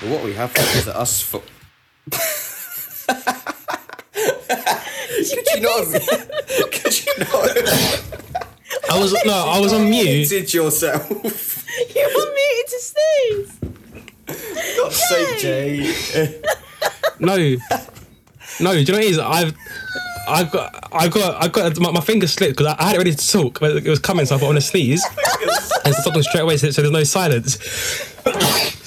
Well, what we have here is us for. could you not? Have, could you not? Have I was no, I was on mute. muted yourself. You want me to sneeze? God's sake, Jay. No, no. Do you know what it is? I've. I've got, I've got, I've got my, my finger slipped because I, I had it ready to talk, but it was coming, so I thought on a sneeze, and so something straight away, so, so there's no silence.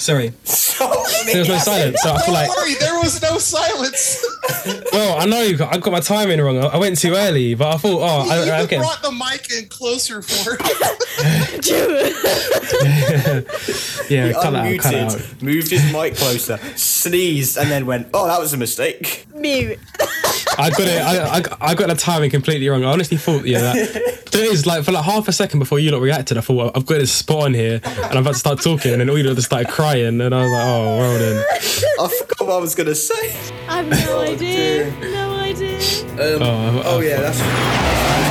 Sorry, So there was no silence, so I feel like, Don't there was no silence. well, I know I got my timing wrong. I, I went too early, but I thought, oh, I, you I, okay. brought the mic in closer for it. yeah, cut that out, cut that out. Moved his mic closer, sneezed, and then went, "Oh, that was a mistake." Mute. I got it. I, I, I got the timing completely wrong. I honestly thought, yeah, that. There is like for like half a second before you lot reacted. I thought well, I've got this spot on here, and I'm about to start talking, and then all you lot just started crying, and I was like, oh, well then. I forgot what I was gonna say. I have no Oh, idea. dear. No idea. Um, Oh, oh, yeah, that's.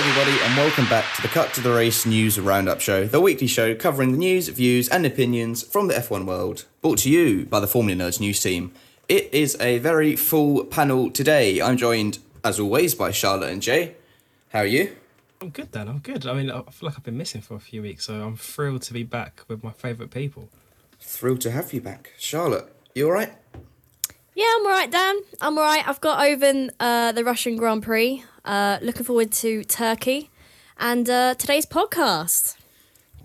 Everybody, and welcome back to the Cut to the Race News Roundup Show, the weekly show covering the news, views, and opinions from the F1 world, brought to you by the Formula Nerds news team. It is a very full panel today. I'm joined, as always, by Charlotte and Jay. How are you? I'm good, Dan. I'm good. I mean, I feel like I've been missing for a few weeks, so I'm thrilled to be back with my favourite people. Thrilled to have you back. Charlotte, you alright? Yeah, I'm alright, Dan. I'm alright. I've got over uh, the Russian Grand Prix. Uh, looking forward to Turkey and uh, today's podcast.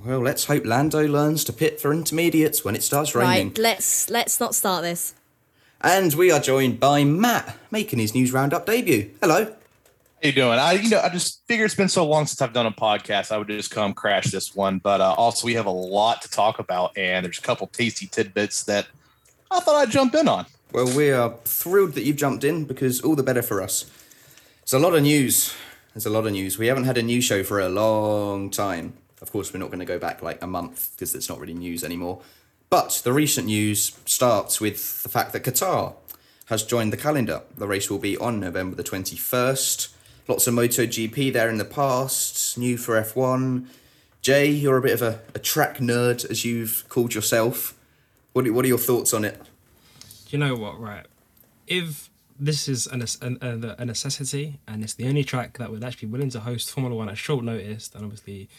Well, let's hope Lando learns to pit for intermediates when it starts raining. Right, let's let's not start this. And we are joined by Matt, making his news roundup debut. Hello. How you doing? I you know I just figured it's been so long since I've done a podcast. I would just come crash this one, but uh, also we have a lot to talk about, and there's a couple tasty tidbits that I thought I'd jump in on. Well, we are thrilled that you've jumped in because all the better for us. It's a lot of news. There's a lot of news. We haven't had a new show for a long time. Of course, we're not going to go back like a month because it's not really news anymore. But the recent news starts with the fact that Qatar has joined the calendar. The race will be on November the 21st. Lots of MotoGP there in the past, new for F1. Jay, you're a bit of a, a track nerd, as you've called yourself. What are, what are your thoughts on it? You know what, right? If this is a, a, uh, a necessity and it's the only track that we'd actually be willing to host Formula One at short notice, then obviously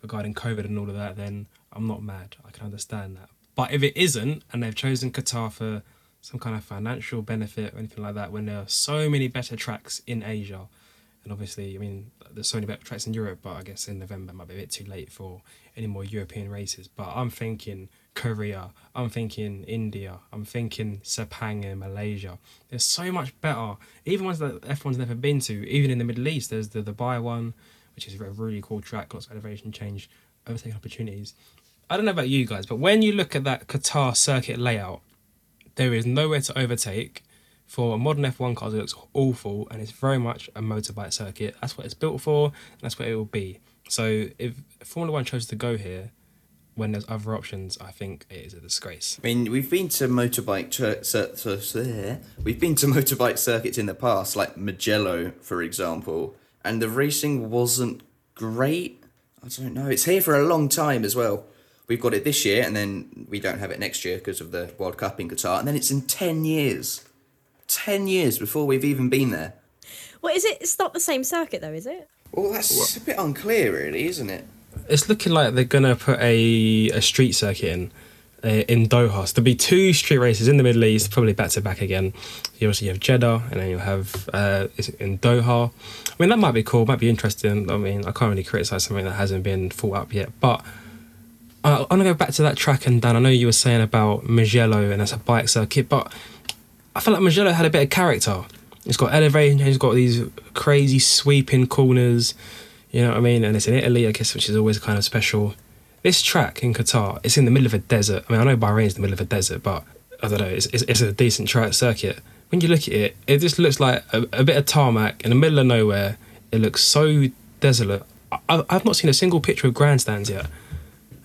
regarding COVID and all of that, then I'm not mad. I can understand that. But if it isn't, and they've chosen Qatar for some kind of financial benefit or anything like that, when there are so many better tracks in Asia, and obviously, I mean, there's so many better tracks in Europe, but I guess in November might be a bit too late for any more European races. But I'm thinking Korea, I'm thinking India, I'm thinking Sepang in Malaysia. There's so much better, even ones that F1's never been to. Even in the Middle East, there's the Dubai one, which is a really cool track, lots of elevation change, overtaking opportunities. I don't know about you guys, but when you look at that Qatar circuit layout, there is nowhere to overtake. For a modern F1 car, it looks awful, and it's very much a motorbike circuit. That's what it's built for, and that's what it will be. So if Formula One chose to go here, when there's other options, I think it is a disgrace. I mean, we've been to motorbike cir- cir- cir- cir- we've been to motorbike circuits in the past, like Mugello, for example, and the racing wasn't great. I don't know. It's here for a long time as well. We've got it this year, and then we don't have it next year because of the World Cup in Qatar, and then it's in ten years. 10 years before we've even been there. What is it? It's not the same circuit though, is it? Well, that's a bit unclear, really, isn't it? It's looking like they're gonna put a a street circuit in uh, in Doha. So there'll be two street races in the Middle East, probably back to back again. You obviously have Jeddah, and then you'll have uh, in Doha. I mean, that might be cool, might be interesting. I mean, I can't really criticize something that hasn't been thought up yet, but. I'm gonna go back to that track and Dan. I know you were saying about Mugello and that's a bike circuit, but I feel like Mugello had a bit of character. It's got elevation, it's got these crazy sweeping corners, you know what I mean? And it's in Italy, I guess, which is always kind of special. This track in Qatar, it's in the middle of a desert. I mean, I know Bahrain's in the middle of a desert, but I don't know, it's, it's, it's a decent track circuit. When you look at it, it just looks like a, a bit of tarmac in the middle of nowhere. It looks so desolate. I, I've not seen a single picture of grandstands yet.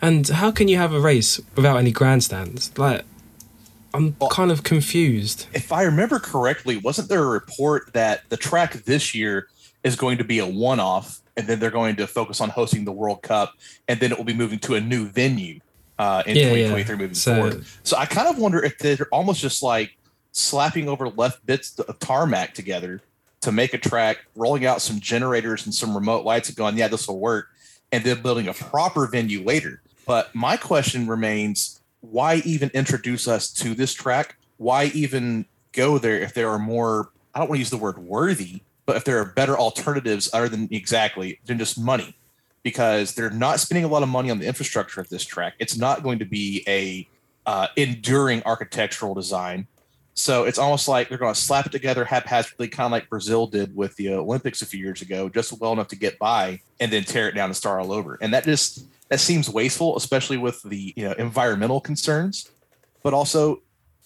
And how can you have a race without any grandstands? Like, I'm kind of confused. If I remember correctly, wasn't there a report that the track this year is going to be a one off and then they're going to focus on hosting the World Cup and then it will be moving to a new venue uh, in Yeah, 2023 yeah. moving So- forward? So I kind of wonder if they're almost just like slapping over left bits of tarmac together to make a track, rolling out some generators and some remote lights and going, yeah, this will work, and then building a proper venue later. But my question remains why even introduce us to this track? Why even go there if there are more, I don't want to use the word worthy, but if there are better alternatives other than exactly than just money? Because they're not spending a lot of money on the infrastructure of this track. It's not going to be a uh, enduring architectural design. So it's almost like they're going to slap it together haphazardly, kind of like Brazil did with the Olympics a few years ago, just well enough to get by, and then tear it down and start all over. And that just that seems wasteful, especially with the you know environmental concerns, but also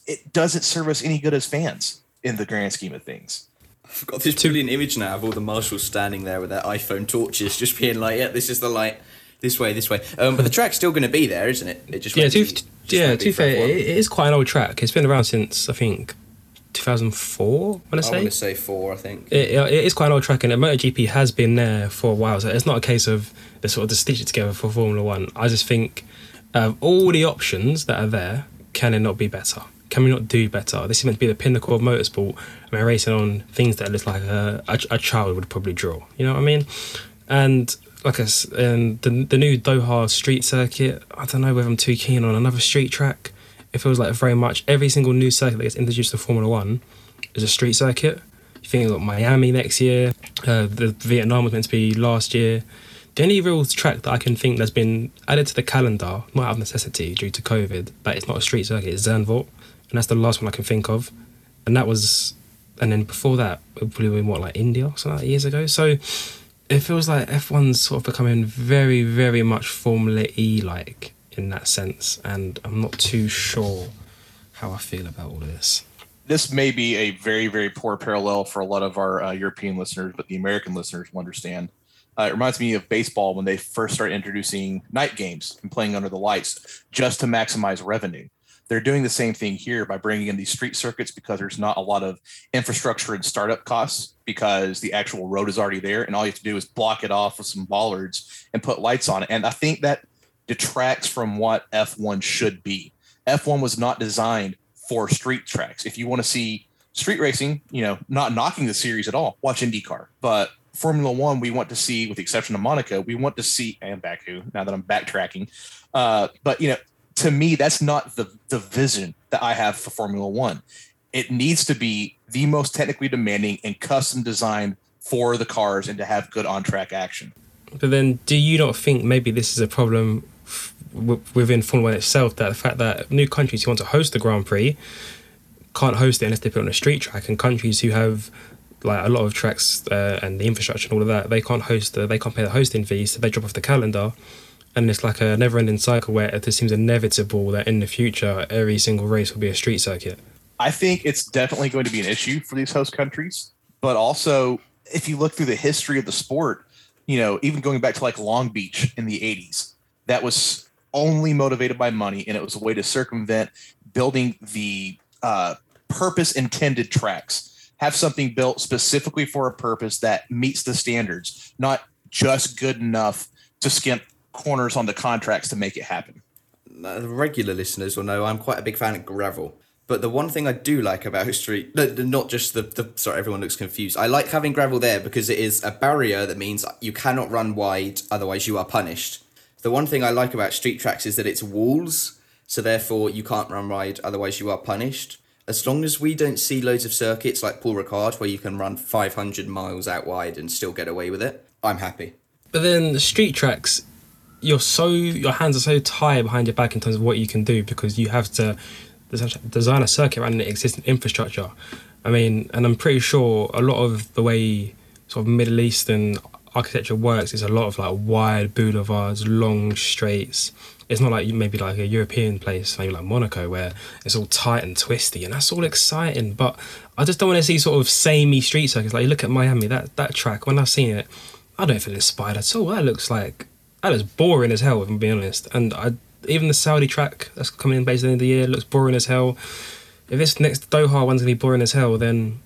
it doesn't serve us any good as fans in the grand scheme of things. I've got this brilliant image now of all the marshals standing there with their iPhone torches, just being like, "Yeah, this is the light, this way, this way." Um, but the track's still going to be there, isn't it? It just Yeah, to, be- just yeah, to be fair, for F1. it, is quite an old track. It's been around since, I think, 2004, I want to I want to say four. I think. It, it is quite an old track, and MotoGP has been there for a while. So it's not a case of they sort of just stitch it together for Formula One. I just think of all the options that are there, can it not be better? Can we not do better? This is meant to be the pinnacle of motorsport. and we're racing on things that look like a, a, a child would probably draw. You know what I mean? And like I and the the new Doha street circuit. I don't know whether I'm too keen on another street track. It feels like very much every single new circuit that gets introduced to Formula One is a street circuit. You think about Miami next year. Uh, the Vietnam was meant to be last year. The only real track that I can think that's been added to the calendar, not out of necessity due to COVID, but it's not a street circuit, is Zandvoort. And that's the last one I can think of. And that was, and then before that, probably been what, like India or something like years ago. So it feels like F1's sort of becoming very, very much Formula E like in that sense. And I'm not too sure how I feel about all of this. this may be a very very poor parallel for a lot of our uh, European listeners, but the American listeners will understand. Uh, it reminds me of baseball when they first started introducing night games and playing under the lights just to maximize revenue. They're doing the same thing here by bringing in these street circuits because there's not a lot of infrastructure and startup costs because the actual road is already there, and all you have to do is block it off with some bollards and put lights on it. And I think that detracts from what F1 should be. F1 was not designed for street tracks. If you want to see street racing, you know, not knocking the series at all, watch IndyCar. But Formula One, we want to see, with the exception of Monaco, we want to see and Baku. Now that I'm backtracking, uh, but you know, to me, that's not the the vision that I have for Formula One. It needs to be the most technically demanding and custom designed for the cars and to have good on track action. But then, do you not think maybe this is a problem within Formula One itself? That the fact that new countries who want to host the Grand Prix can't host it unless they put it on a street track, and countries who have like a lot of tracks uh, and the infrastructure and all of that, they can't host, the, they can't pay the hosting fees, so they drop off the calendar. And it's like a never-ending cycle where it just seems inevitable that in the future every single race will be a street circuit. I think it's definitely going to be an issue for these host countries. But also, if you look through the history of the sport, you know, even going back to like Long Beach in the 80s, that was only motivated by money and it was a way to circumvent building the uh, purpose intended tracks. Have something built specifically for a purpose that meets the standards, not just good enough to skimp corners on the contracts to make it happen. Uh, the regular listeners will know I'm quite a big fan of gravel. But the one thing I do like about street, not just the, the sorry, everyone looks confused. I like having gravel there because it is a barrier that means you cannot run wide, otherwise you are punished. The one thing I like about street tracks is that it's walls, so therefore you can't run wide, otherwise you are punished. As long as we don't see loads of circuits like Paul Ricard where you can run 500 miles out wide and still get away with it, I'm happy. But then the street tracks, you're so your hands are so tied behind your back in terms of what you can do because you have to design a circuit around the existing infrastructure. I mean, and I'm pretty sure a lot of the way sort of Middle Eastern architecture works is a lot of like wide boulevards, long straights. It's not like maybe like a European place, maybe like Monaco, where it's all tight and twisty, and that's all exciting. But I just don't want to see sort of samey street circuits. Like you look at Miami, that that track. When I've seen it, I don't feel inspired at all. That looks like that is boring as hell, if I'm being honest. And I even the Saudi track that's coming in based at the end of the year looks boring as hell. If this next Doha one's gonna be boring as hell, then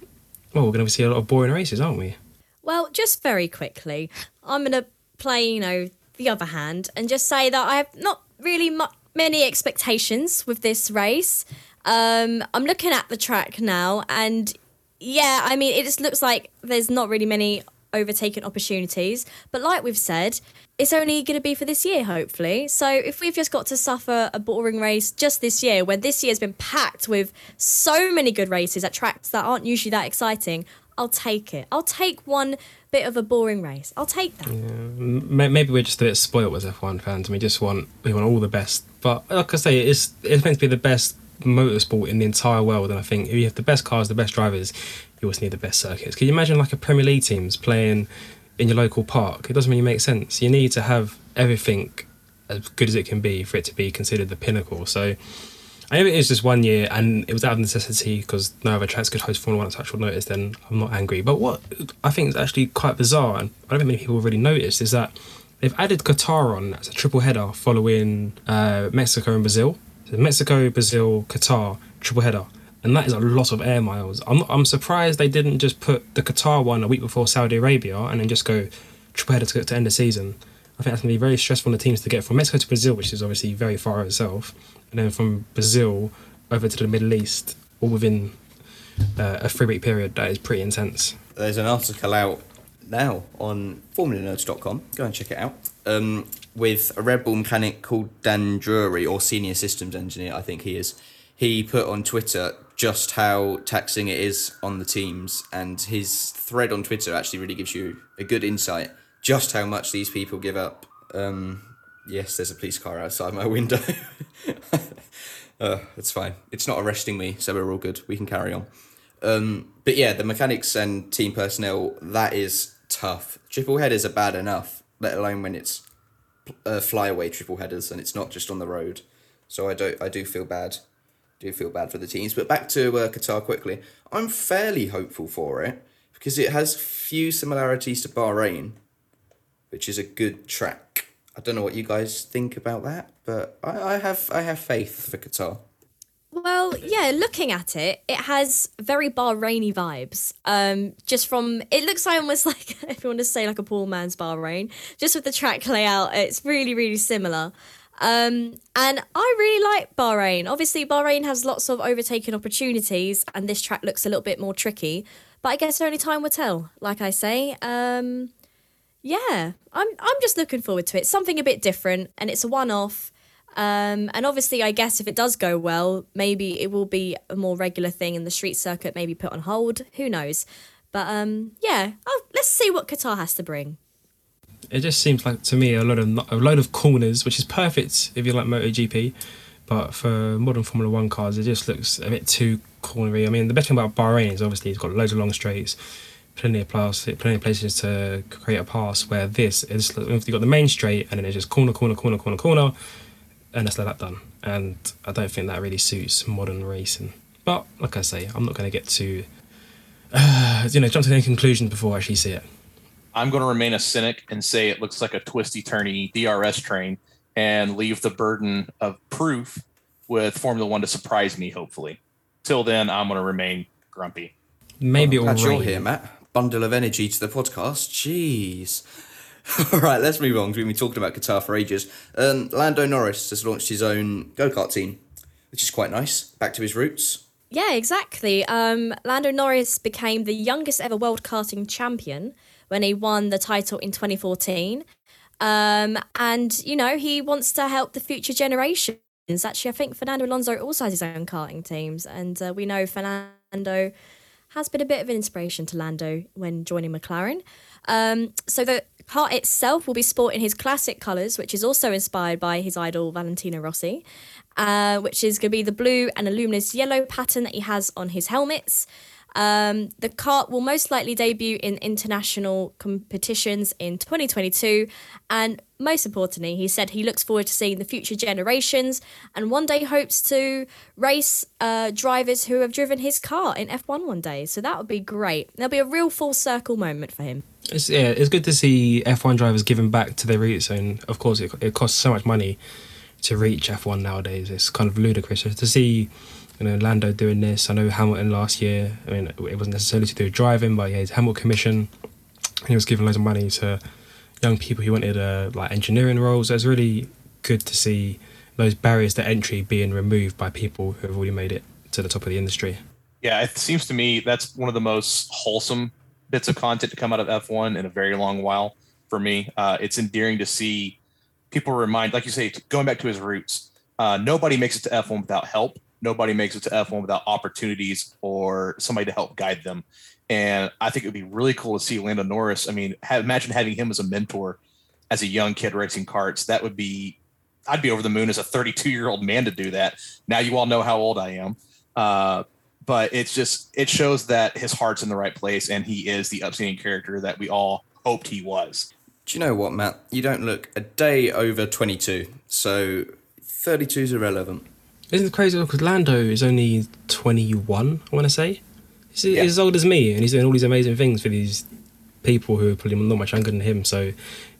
well, we're gonna see a lot of boring races, aren't we? Well, just very quickly, I'm gonna play, you know, the other hand and just say that I have not really mu- many expectations with this race. Um, I'm looking at the track now, and yeah, I mean, it just looks like there's not really many overtaken opportunities. But like we've said, it's only going to be for this year, hopefully. So if we've just got to suffer a boring race just this year, when this year's been packed with so many good races at tracks that aren't usually that exciting, I'll take it. I'll take one bit of a boring race. I'll take that. Yeah, maybe we're just a bit spoiled as F1 fans, and we just want we want all the best. But like I say, it's it's meant to be the best motorsport in the entire world, and I think if you have the best cars, the best drivers, you also need the best circuits. Can you imagine like a Premier League teams playing in your local park? It doesn't really make sense. You need to have everything as good as it can be for it to be considered the pinnacle. So I know it is just one year and it was out of necessity because no other tracks could host Formula One at actual notice, then I'm not angry. But what I think is actually quite bizarre, and I don't think many people already noticed, is that they've added Qatar on as a triple header following uh, Mexico and Brazil. So Mexico, Brazil, Qatar, triple header. And that is a lot of air miles. I'm, I'm surprised they didn't just put the Qatar one a week before Saudi Arabia and then just go header to, to end the season. I think that's going to be very stressful on the teams to get from Mexico to Brazil, which is obviously very far itself, and then from Brazil over to the Middle East, all within uh, a three week period. That is pretty intense. There's an article out now on FormulaNerds.com. Go and check it out. Um, with a Red Bull mechanic called Dan Drury, or senior systems engineer, I think he is. He put on Twitter just how taxing it is on the teams, and his thread on Twitter actually really gives you a good insight just how much these people give up. Um, yes, there's a police car outside my window. uh, it's fine. It's not arresting me, so we're all good. We can carry on. Um, but yeah, the mechanics and team personnel, that is tough. Triple headers are bad enough, let alone when it's uh, flyaway triple headers and it's not just on the road. So I do I do feel bad, do feel bad for the teams. But back to uh, Qatar quickly. I'm fairly hopeful for it because it has few similarities to Bahrain, which is a good track. I don't know what you guys think about that, but I, I have I have faith for Qatar. Well, yeah, looking at it, it has very Bahraini vibes. Um, just from it looks like almost like if you want to say like a poor man's Bahrain, just with the track layout, it's really really similar. Um, and I really like Bahrain. Obviously, Bahrain has lots of overtaking opportunities, and this track looks a little bit more tricky. But I guess only time will tell. Like I say, um, yeah, I'm I'm just looking forward to it. Something a bit different, and it's a one-off. Um, and obviously, I guess if it does go well, maybe it will be a more regular thing, and the street circuit maybe put on hold. Who knows? But um, yeah, oh, let's see what Qatar has to bring. It just seems like to me a lot of a load of corners, which is perfect if you like MotoGP. But for modern Formula One cars, it just looks a bit too cornery. I mean, the best thing about Bahrain is obviously it's got loads of long straights, plenty of pass, plenty of places to create a pass. Where this is, you've got the main straight, and then it's just corner, corner, corner, corner, corner, and that's let that done. And I don't think that really suits modern racing. But like I say, I'm not going to get to, uh, you know, jump to any conclusions before I actually see it. I'm going to remain a cynic and say it looks like a twisty turny DRS train and leave the burden of proof with Formula One to surprise me, hopefully. Till then, I'm going to remain grumpy. Maybe well, it'll you're here, Matt. Bundle of energy to the podcast. Jeez. All right, let's move on. We've been talking about Qatar for ages. Um, Lando Norris has launched his own go kart team, which is quite nice. Back to his roots. Yeah, exactly. Um, Lando Norris became the youngest ever world karting champion when he won the title in 2014. Um, and, you know, he wants to help the future generations. Actually, I think Fernando Alonso also has his own karting teams. And uh, we know Fernando has been a bit of an inspiration to Lando when joining McLaren. Um, so the kart itself will be sporting his classic colours, which is also inspired by his idol Valentino Rossi, uh, which is going to be the blue and a luminous yellow pattern that he has on his helmets. Um, the kart will most likely debut in international competitions in 2022. And most importantly, he said he looks forward to seeing the future generations and one day hopes to race uh, drivers who have driven his car in F1 one day. So that would be great. There'll be a real full circle moment for him. It's, yeah, it's good to see F1 drivers giving back to their roots, and of course, it, it costs so much money to reach F1 nowadays. It's kind of ludicrous. So to see, you know, Lando doing this. I know Hamilton last year. I mean, it wasn't necessarily to do with driving, but he had Hamilton Commission. He was giving loads of money to young people who wanted uh, like engineering roles. So it's really good to see those barriers to entry being removed by people who have already made it to the top of the industry. Yeah, it seems to me that's one of the most wholesome bits of content to come out of F1 in a very long while for me. Uh, it's endearing to see people remind, like you say, going back to his roots. Uh, nobody makes it to F1 without help. Nobody makes it to F1 without opportunities or somebody to help guide them. And I think it would be really cool to see Lando Norris. I mean, have, imagine having him as a mentor as a young kid racing karts. That would be, I'd be over the moon as a 32 year old man to do that. Now you all know how old I am. Uh, but it's just, it shows that his heart's in the right place and he is the upstanding character that we all hoped he was. Do you know what, Matt? You don't look a day over 22, so 32 is irrelevant. Isn't it crazy? Because Lando is only 21, I want to say. He's, he's as old as me, and he's doing all these amazing things for these people who are probably not much younger than him. So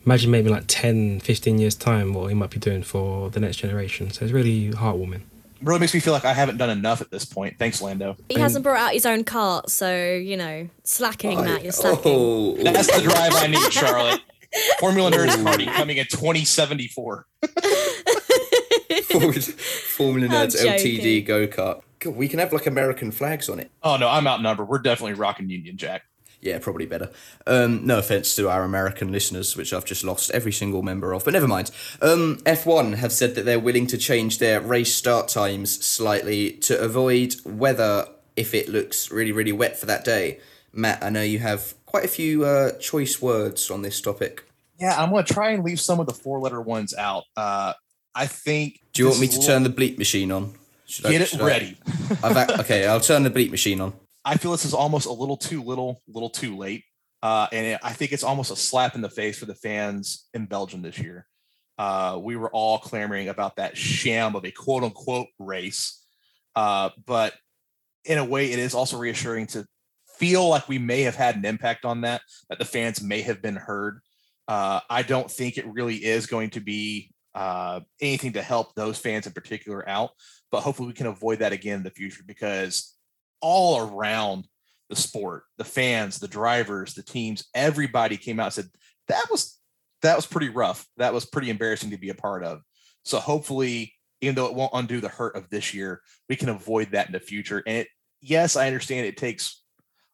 imagine maybe like 10, 15 years' time what he might be doing for the next generation. So it's really heartwarming. Really makes me feel like I haven't done enough at this point. Thanks, Lando. He hasn't brought out his own cart, so, you know, slacking, Matt, you're slacking. Oh, That's the drive I need, Charlotte. Formula Nerds Party coming in 2074. Formula I'm Nerds LTD go kart. God, we can have like American flags on it. Oh no, I'm outnumbered. We're definitely rocking Union Jack. Yeah, probably better. Um, no offense to our American listeners, which I've just lost every single member of, but never mind. Um, F1 have said that they're willing to change their race start times slightly to avoid weather if it looks really, really wet for that day. Matt, I know you have quite a few uh, choice words on this topic. Yeah, I'm gonna try and leave some of the four letter ones out. Uh, I think. Do you want me to a turn the bleep machine on? Should Get it ready. Ac- okay, I'll turn the bleep machine on. I feel this is almost a little too little, little too late, uh, and it, I think it's almost a slap in the face for the fans in Belgium this year. Uh, we were all clamoring about that sham of a quote unquote race, uh, but in a way, it is also reassuring to feel like we may have had an impact on that, that the fans may have been heard. Uh, I don't think it really is going to be uh, anything to help those fans in particular out, but hopefully we can avoid that again in the future because all around the sport, the fans, the drivers, the teams, everybody came out and said that was that was pretty rough. That was pretty embarrassing to be a part of. So hopefully, even though it won't undo the hurt of this year, we can avoid that in the future. And it, yes, I understand it takes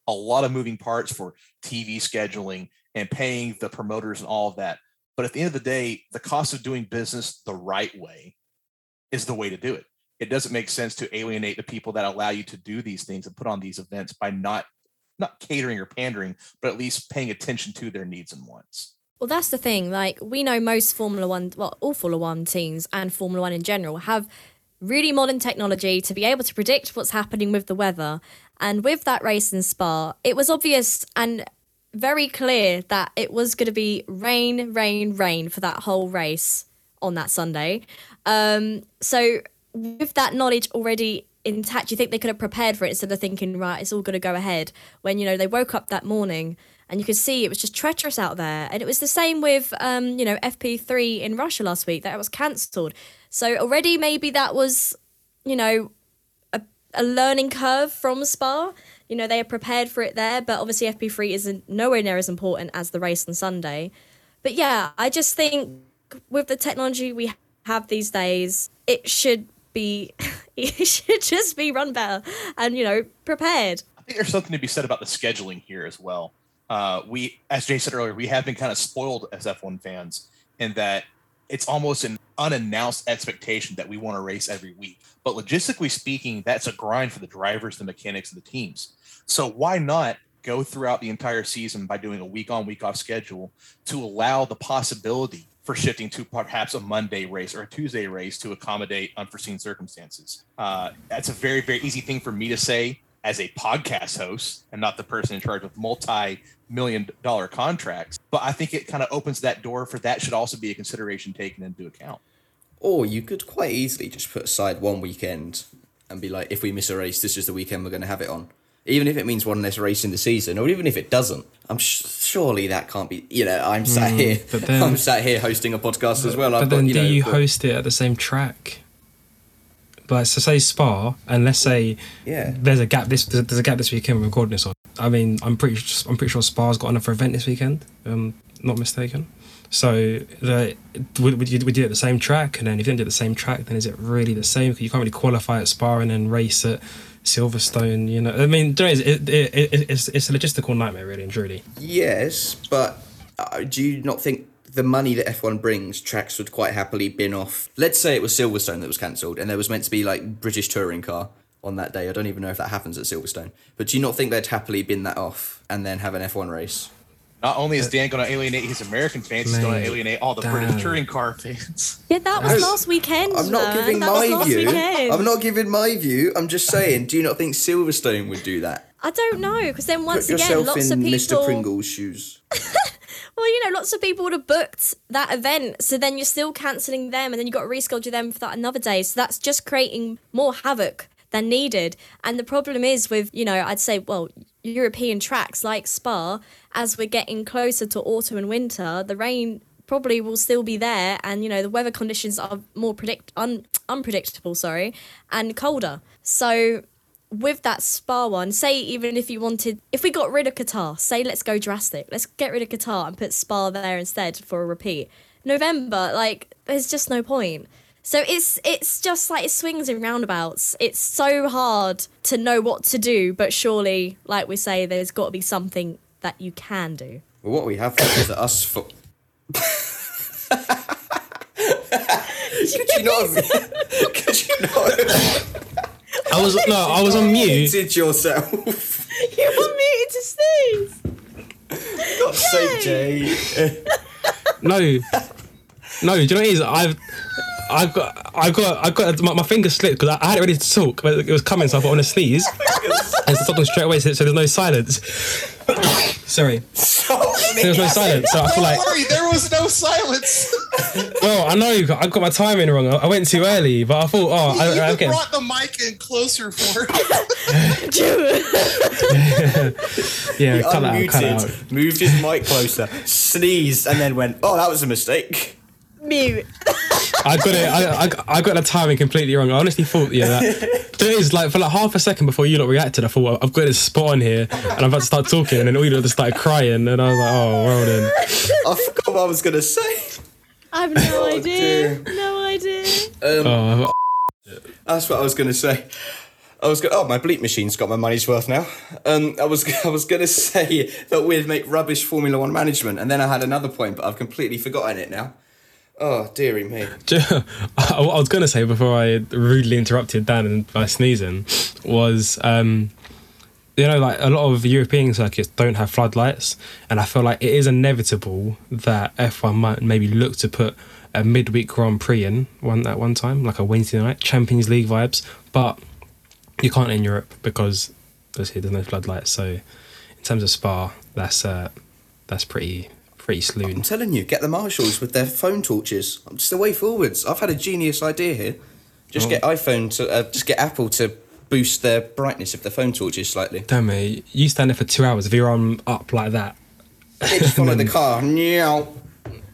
a lot of moving parts for TV scheduling and paying the promoters and all of that. But at the end of the day, the cost of doing business the right way is the way to do it. It doesn't make sense to alienate the people that allow you to do these things and put on these events by not not catering or pandering, but at least paying attention to their needs and wants. Well, that's the thing. Like, we know most Formula One, well, all Formula One teams and Formula One in general have really modern technology to be able to predict what's happening with the weather. And with that race in Spa, it was obvious and very clear that it was going to be rain, rain, rain for that whole race on that Sunday. Um, so, with that knowledge already intact, you think they could have prepared for it instead of thinking, right, it's all going to go ahead. When, you know, they woke up that morning and you could see it was just treacherous out there. And it was the same with, um, you know, FP3 in Russia last week, that was cancelled. So, already maybe that was, you know, a, a learning curve from Spa. You know, they are prepared for it there, but obviously FP3 isn't nowhere near as important as the race on Sunday. But yeah, I just think with the technology we have these days, it should be it should just be run better and you know prepared. I think there's something to be said about the scheduling here as well. Uh, we, as Jay said earlier, we have been kind of spoiled as F1 fans in that it's almost an unannounced expectation that we want to race every week. But logistically speaking, that's a grind for the drivers, the mechanics, and the teams. So why not go throughout the entire season by doing a week on, week off schedule to allow the possibility for shifting to perhaps a Monday race or a Tuesday race to accommodate unforeseen circumstances? Uh, that's a very, very easy thing for me to say as a podcast host and not the person in charge of multi million dollar contracts. But I think it kind of opens that door for that should also be a consideration taken into account. Or you could quite easily just put aside one weekend and be like, if we miss a race, this is the weekend we're going to have it on. Even if it means one less race in the season, or even if it doesn't, I'm sh- surely that can't be. You know, I'm sat Mm, here, but then- I'm sat here hosting a podcast as well. But I've then, got, you do know, you got- host it at the same track? But so say Spa, and let's say Yeah. there's a gap this there's a gap this weekend. We're recording this on. I mean, I'm pretty I'm pretty sure Spa's got another event this weekend. Um, not mistaken. So the would, would you would you do it at the same track? And then if you don't do it the same track, then is it really the same? Because you can't really qualify at Spa and then race at Silverstone. You know, I mean, it, it, it, it's it's a logistical nightmare, really and truly. Yes, but uh, do you not think the money that F1 brings, tracks would quite happily bin off? Let's say it was Silverstone that was cancelled and there was meant to be like British touring car on that day. I don't even know if that happens at Silverstone. But do you not think they'd happily bin that off and then have an F1 race? Not only is Dan going to alienate his American fans, he's going to alienate all the Dan. British touring car fans. Yeah, that was No, last weekend. I'm not man. giving that was my last view. Weekend. I'm not giving my view. I'm just saying, do you not think Silverstone would do that? I don't know because then once Put again, yourself lots in of people. Mr. Pringle's shoes. Well, you know, lots of people would have booked that event, so then you're still cancelling them, and then you've got to reschedule them for that another day. So that's just creating more havoc than needed. And the problem is with, you know, I'd say, well, European tracks like Spa, as we're getting closer to autumn and winter, the rain probably will still be there, and you know, the weather conditions are more predict un- unpredictable, sorry, and colder. So with that spa one, say even if you wanted, if we got rid of Qatar, say let's go drastic, let's get rid of Qatar and put spa there instead for a repeat. November, like there's just no point. So it's it's just like it swings and roundabouts. It's so hard to know what to do, but surely, like we say, there's got to be something that you can do. Well, what we have is that us for. Could you not? have- Could you not? I was no, I was on mute. Did yourself? you want me to sneeze? God's sake, Jay. No, no. Do you know what it is? I've, I got, I got, I got my, my finger slipped because I, I had it ready to talk, but it was coming, so I put on a sneeze and so talking straight away, so, so there's no silence. Sorry, so there was no silence, so I feel like, worry, there was no silence. Well, I know I got my timing wrong. I I went too early, but I thought, oh, I, I, okay. the mic in closer for yeah, cut that out, cut that out. Unmuted, moved his mic closer, sneezed, and then went, "Oh, that was a mistake." Mute. I got it. I, I, I got the timing completely wrong. I honestly thought, yeah, that. There is like for like half a second before you lot reacted. I thought I've got this spot on here, and I'm about to start talking, and then all you lot just started crying, and I was like, oh, well then. I forgot what I was gonna say. I have no idea. dear. No idea. Oh, That's what I was gonna say. I was go- oh my bleep machine's got my money's worth now. Um, I was I was gonna say that we'd make rubbish Formula One management, and then I had another point, but I've completely forgotten it now. Oh dearie me! what I was going to say before I rudely interrupted Dan by sneezing was, um, you know, like a lot of European circuits don't have floodlights, and I feel like it is inevitable that F1 might maybe look to put a midweek Grand Prix in one at one time, like a Wednesday night Champions League vibes, but you can't in Europe because obviously there's no floodlights. So in terms of Spa, that's uh, that's pretty pretty I'm telling you, get the marshals with their phone torches. I'm just the way forwards. I've had a genius idea here. Just Oh. get iPhone to uh, just get Apple to boost their brightness of their phone torches slightly. Damn me. you stand there for two hours if you're on up like that. They just follow the car. Meow.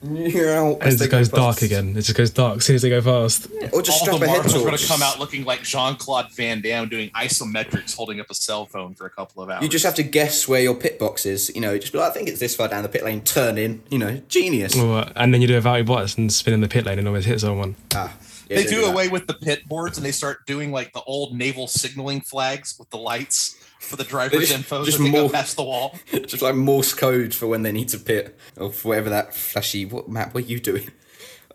Meow. And it just goes dark again. It just goes dark as soon as they go past. Or just all strap the a head marshals are going to come out looking like Jean Claude Van Damme doing isometrics, holding up a cell phone for a couple of hours. You just have to guess where your pit box is. You know, just be like, I think it's this far down the pit lane. Turn in. You know, genius. Or- And then you do a Valtteri Bottas and spin in the pit lane and always hit someone. Ah, Yeah, they they do do away with the pit boards and they start doing like the old naval signaling flags with the lights for the driver's just- info just as go more- past the wall. Just like Morse code for when they need to pit, or for whatever that flashy. What map? What are you doing?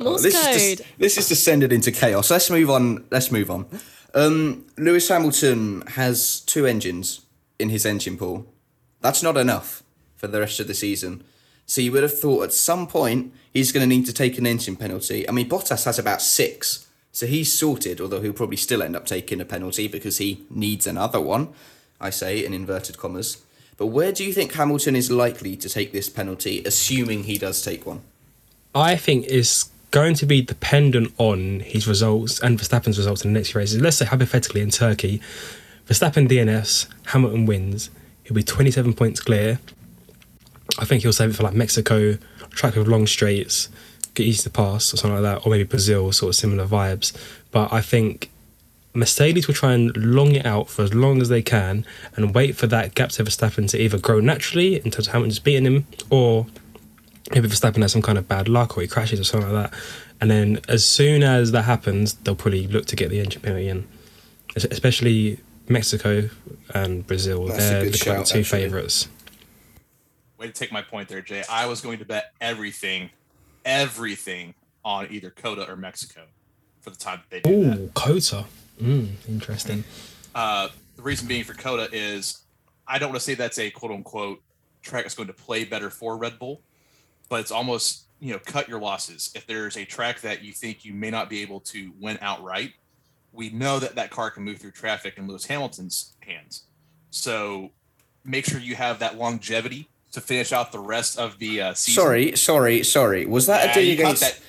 Morse this Is code. just, this is descended into chaos. Let's move on. Let's move on. Um, Lewis Hamilton has two engines in his engine pool. That's not enough for the rest of the season. So you would have thought at some point he's going to need to take an engine penalty. I mean, Bottas has about six, so he's sorted. Although he'll probably still end up taking a penalty because he needs another one. I say in inverted commas. But where do you think Hamilton is likely to take this penalty, assuming he does take one? I think it's going to be dependent on his results and Verstappen's results in the next races. Let's say hypothetically in Turkey, Verstappen DNS, Hamilton wins, he'll be 27 points clear. I think he'll save it for like Mexico, track with long straights, get easy to pass or something like that, or maybe Brazil, sort of similar vibes. But I think Mercedes will try and long it out for as long as they can and wait for that gap to Verstappen to either grow naturally in terms of Hamilton just beating him, or maybe Verstappen has some kind of bad luck or he crashes or something like that. And then as soon as that happens, they'll probably look to get the engine penalty in, especially Mexico and Brazil. That's They're good the shout, two actually. favourites. Way to take my point there, Jay. I was going to bet everything, everything on either COTA or Mexico for the time that they do that. Ooh, COTA. Mm, interesting. Uh, the reason being for COTA is I don't want to say that's a quote unquote track that's going to play better for Red Bull, but it's almost you know cut your losses. If there's a track that you think you may not be able to win outright, we know that that car can move through traffic in Lewis Hamilton's hands. So make sure you have that longevity to finish out the rest of the uh, season. Sorry, sorry, sorry. Was that Yeah, a dig against? that.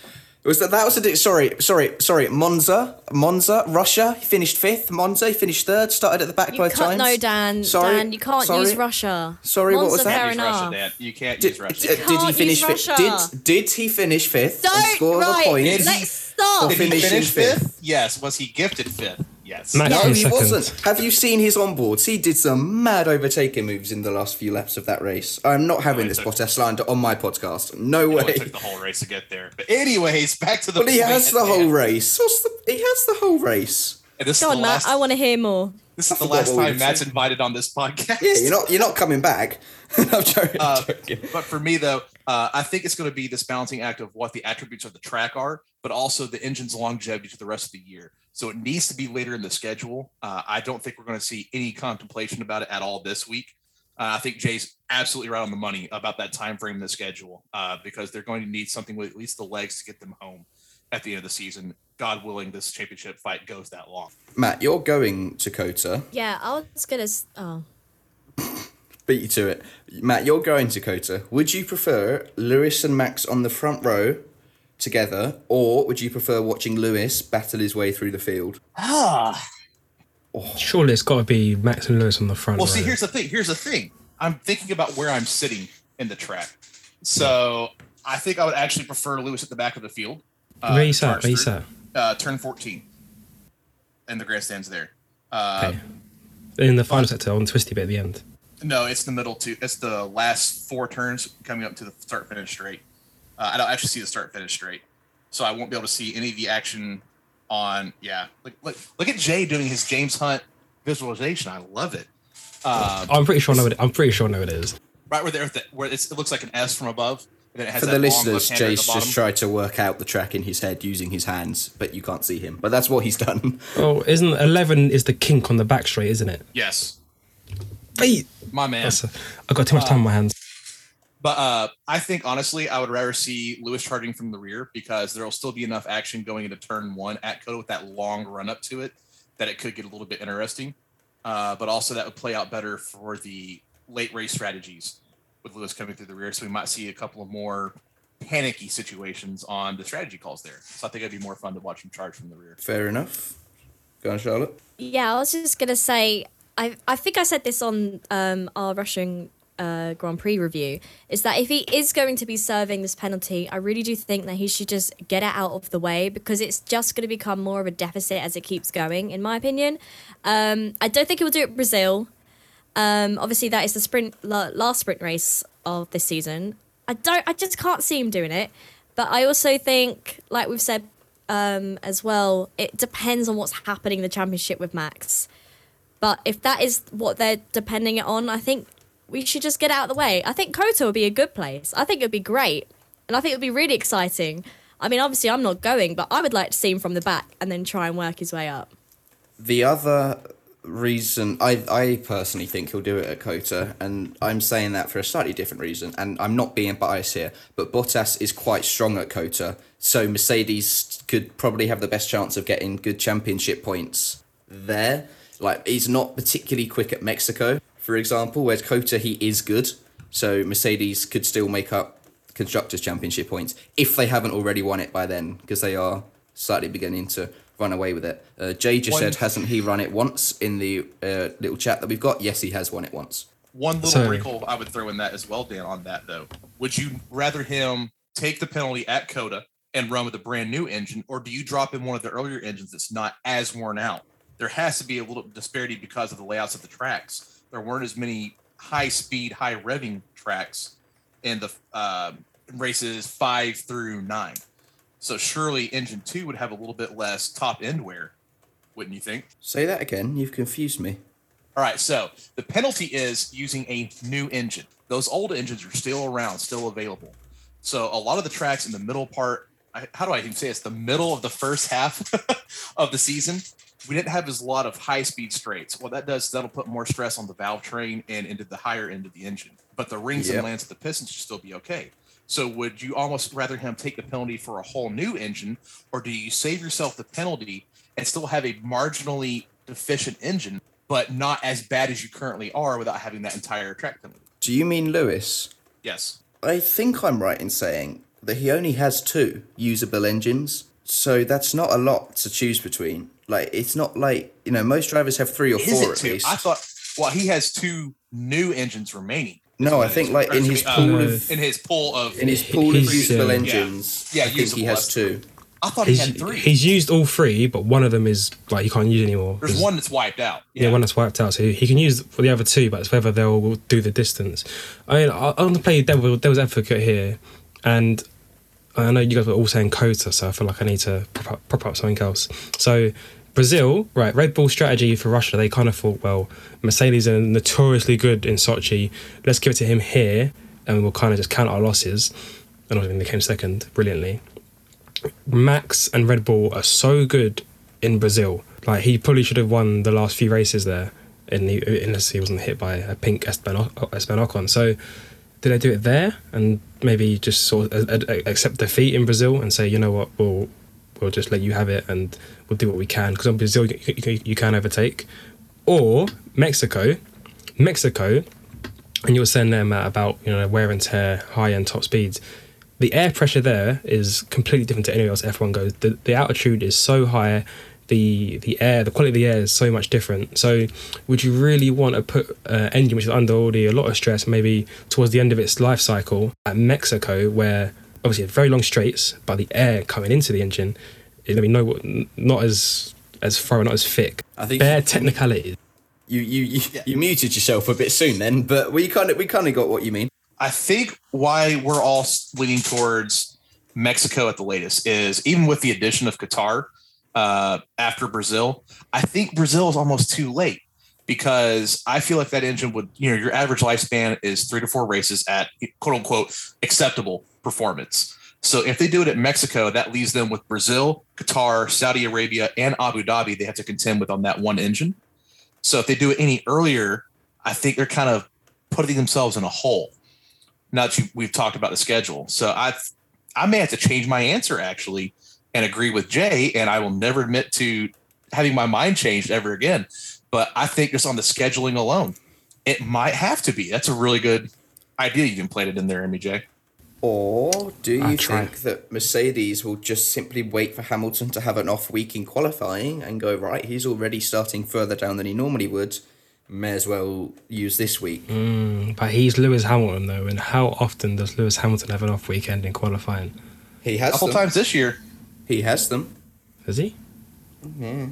Was that that was a dig? Sorry, sorry, sorry. Monza, Monza, Russia. He finished fifth. Monza, he finished third. Started at the back You both can't, times. no, Dan. Sorry, Dan, you can't sorry. use Russia. Sorry, what was that? Fair Use Russia. Dan. You can't Did, use Russia. uh, did he can't finish fifth? Did did he finish fifth Don't score right. the points? Let's stop. Did Did he finishing finish fifth? fifth? Yes. Was he gifted fifth? Yes. Max No, he second. wasn't. Have you seen his onboards? He did some mad overtaking moves in the last few laps of that race. I'm not having he this took- Bottas slander on my podcast. No Well, way. it took the whole race to get there. But anyways, back to the. But he has the whole hand. race. What's the? He has the whole race. And this Go is on, the Matt. I want to hear more. This is the last time Matt's saying. invited on this podcast. Yeah, you're not. You're not coming back. I'm joking. Uh, joking. but for me, though, uh, I think it's going to be this balancing act of what the attributes of the track are, but also the engine's longevity to the rest of the year. So it needs to be later in the schedule. Uh, I don't think we're going to see any contemplation about it at all this week. Uh, I think Jay's absolutely right on the money about that time frame in the schedule uh, because they're going to need something with at least the legs to get them home at the end of the season. God willing, this championship fight goes that long. Matt, you're going to COTA. Yeah, I was gonna. Oh, Beat you to it. Matt, you're going to COTA. Would you prefer Lewis and Max on the front row together, or would you prefer watching Lewis battle his way through the field? Ah. Surely it's got to be Max and Lewis on the front. Well, see, here's the thing. Here's the thing. I'm thinking about where I'm sitting in the track. So I think I would actually prefer Lewis at the back of the field. Uh, Where you sat? charge Where you through, sat? Uh, turn 14. And the grandstands there. Uh, Okay. In the final sector on the twisty bit at the end. No, it's the middle two. It's the last four turns coming up to the start finish straight. Uh, I don't actually see the start finish straight, so I won't be able to see any of the action on. Yeah, look, look, look at Jay doing his James Hunt visualization. I love it. Uh, I'm pretty sure I know. It, I'm pretty sure I know it is. right where there, at where it's, it looks like an S from above, and then it has For the listeners, left-hander the just tried to work out the track in his head using his hands, but you can't see him. But that's what he's done. Oh, isn't eleven is the kink on the back straight, isn't it? Yes, Hey, my man. that's, I got too much time on my hands. But uh, I think honestly, I would rather see Lewis charging from the rear because there will still be enough action going into turn one at COTA with that long run up to it that it could get a little bit interesting. Uh, but also that would play out better for the late race strategies with Lewis coming through the rear. So we might see a couple of more panicky situations on the strategy calls there. So I think it'd be more fun to watch him charge from the rear. Fair enough. Go on, Charlotte. yeah. I was just gonna say. I I think I said this on um our Russian uh, Grand Prix review. Is that if he is going to be serving this penalty, I really do think that he should just get it out of the way because it's just going to become more of a deficit as it keeps going. In my opinion, um, I don't think he will do it Brazil. Um, obviously, that is the sprint last sprint race of this season. I don't. I just can't see him doing it. But I also think, like we've said um, as well. It depends on what's happening in the championship with Max. But if that is what they're depending it on, I think we should just get out of the way. I think COTA would be a good place. I think it would be great. And I think it would be really exciting. I mean, obviously, I'm not going, but I would like to see him from the back and then try and work his way up. The other reason I I personally think he'll do it at COTA, and I'm saying that for a slightly different reason, and I'm not being biased here, but Bottas is quite strong at COTA, so Mercedes could probably have the best chance of getting good championship points there. Like he's not particularly quick at Mexico, for example, whereas COTA he is good, so Mercedes could still make up constructors championship points if they haven't already won it by then, because they are slightly beginning to run away with it. Uh, Jay just One- said, hasn't he run it once in the uh, little chat that we've got? Yes, he has won it once. One little So- wrinkle I would throw in that as well, Dan, on that though. Would you rather him take the penalty at COTA and run with a brand new engine, or do you drop in one of the earlier engines that's not as worn out? There has to be a little disparity because of the layouts of the tracks. There weren't as many high speed, high revving tracks in the uh, races five through nine. So surely engine two would have a little bit less top end wear, wouldn't you think? Say that again. You've confused me. All right, so the penalty is using a new engine. Those old engines are still around, still available. So a lot of the tracks in the middle part, I, how do I even say it's the middle of the first half of the season, we didn't have as lot of high speed straights. What that does, that'll put more stress on the valve train and into the higher end of the engine. But the rings Yep. and lands of the pistons should still be okay. So would you almost rather him take the penalty for a whole new engine, or do you save yourself the penalty and still have a marginally deficient engine, but not as bad as you currently are without having that entire track penalty? Do you mean Lewis? Yes. I think I'm right in saying that he only has two usable engines, so that's not a lot to choose between. Like, it's not like, you know, most drivers have three or Is four it at two? least. I thought. Well, he has two new engines remaining. No, I think, like, in his excuse pool uh, of- in his pool of In his pool of He's, usable uh, engines, Yeah, I think he has two. I thought he He's, had three. he's used all three, but one of them is like you can't use anymore. There's one that's wiped out. Yeah, one that's wiped out. So he can use for the other two, but it's whether they'll do the distance. I mean, I- I'm going to play devil, devil's advocate here, and I know you guys were all saying COTA, so I feel like I need to prop up, prop up something else. So Brazil, right? Red Bull strategy for Russia. They kind of thought, well, Mercedes are notoriously good in Sochi. Let's give it to him here, and we'll kind of just count our losses. And obviously they came second brilliantly. Max and Red Bull are so good in Brazil. Like he probably should have won the last few races there, in the, unless he wasn't hit by a pink Esteban Ocon. So did they do it there and maybe just sort of accept defeat in Brazil and say, you know what, we'll we'll just let you have it and we'll do what we can because in Brazil you, you, you can overtake, or Mexico, Mexico, and you were saying them Matt about you know wear and tear, high end top speeds. The air pressure there is completely different to anywhere else F1 goes. The, the altitude is so high, the the air, the quality of the air is so much different. So, would you really want to put an engine which is under already a lot of stress, maybe towards the end of its life cycle, at Mexico, where obviously very long straights, but the air coming into the engine is going to be no, not as as thorough, not as thick. I think bare you- technicalities. You you you, you muted yourself a bit soon then, but we kind of we kind of got what you mean. I think why we're all leaning towards Mexico at the latest is even with the addition of Qatar uh, after Brazil, I think Brazil is almost too late because I feel like that engine would, you know, your average lifespan is three to four races at quote unquote acceptable performance. So if they do it at Mexico, that leaves them with Brazil, Qatar, Saudi Arabia, and Abu Dhabi. They have to contend with on that one engine. So if they do it any earlier, I think they're kind of putting themselves in a hole now that we've talked about the schedule. So I I may have to change my answer actually and agree with Jay, and I will never admit to having my mind changed ever again. But I think just on the scheduling alone, it might have to be. That's a really good idea you even played it in there, MJ. Or do I you try. think that Mercedes will just simply wait for Hamilton to have an off week in qualifying and go, right, he's already starting further down than he normally would. May as well use this week. Mm, but he's Lewis Hamilton though, and how often does Lewis Hamilton have an off weekend in qualifying? He A has couple them. times this year. He has them. Is he? Yeah.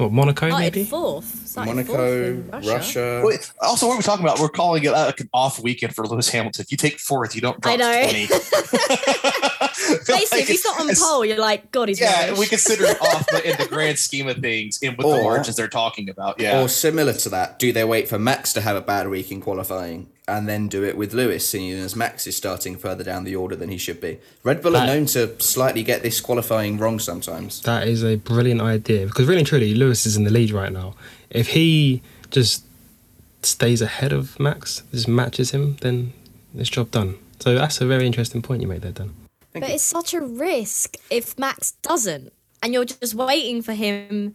What Monaco oh, Started maybe? fourth. Monaco, fourth Russia. Russia. Wait, Also, what are we're talking about, we're calling it uh, like an off weekend for Lewis Hamilton. If you take fourth, you don't drop I know. 20. Basically, if he's not on pole, you're like, God, he's Yeah, rubbish. we consider it off but in the grand scheme of things and with the margins they're talking about. Yeah. Or similar to that, do they wait for Max to have a bad week in qualifying and then do it with Lewis, seeing as Max is starting further down the order than he should be? Red Bull are known to slightly get this qualifying wrong sometimes. That is a brilliant idea because really and truly, Lewis is in the lead right now. If he just stays ahead of Max, just matches him, then it's job done. So that's a very interesting point you made there, Dan. But it's such a risk if Max doesn't, and you're just waiting for him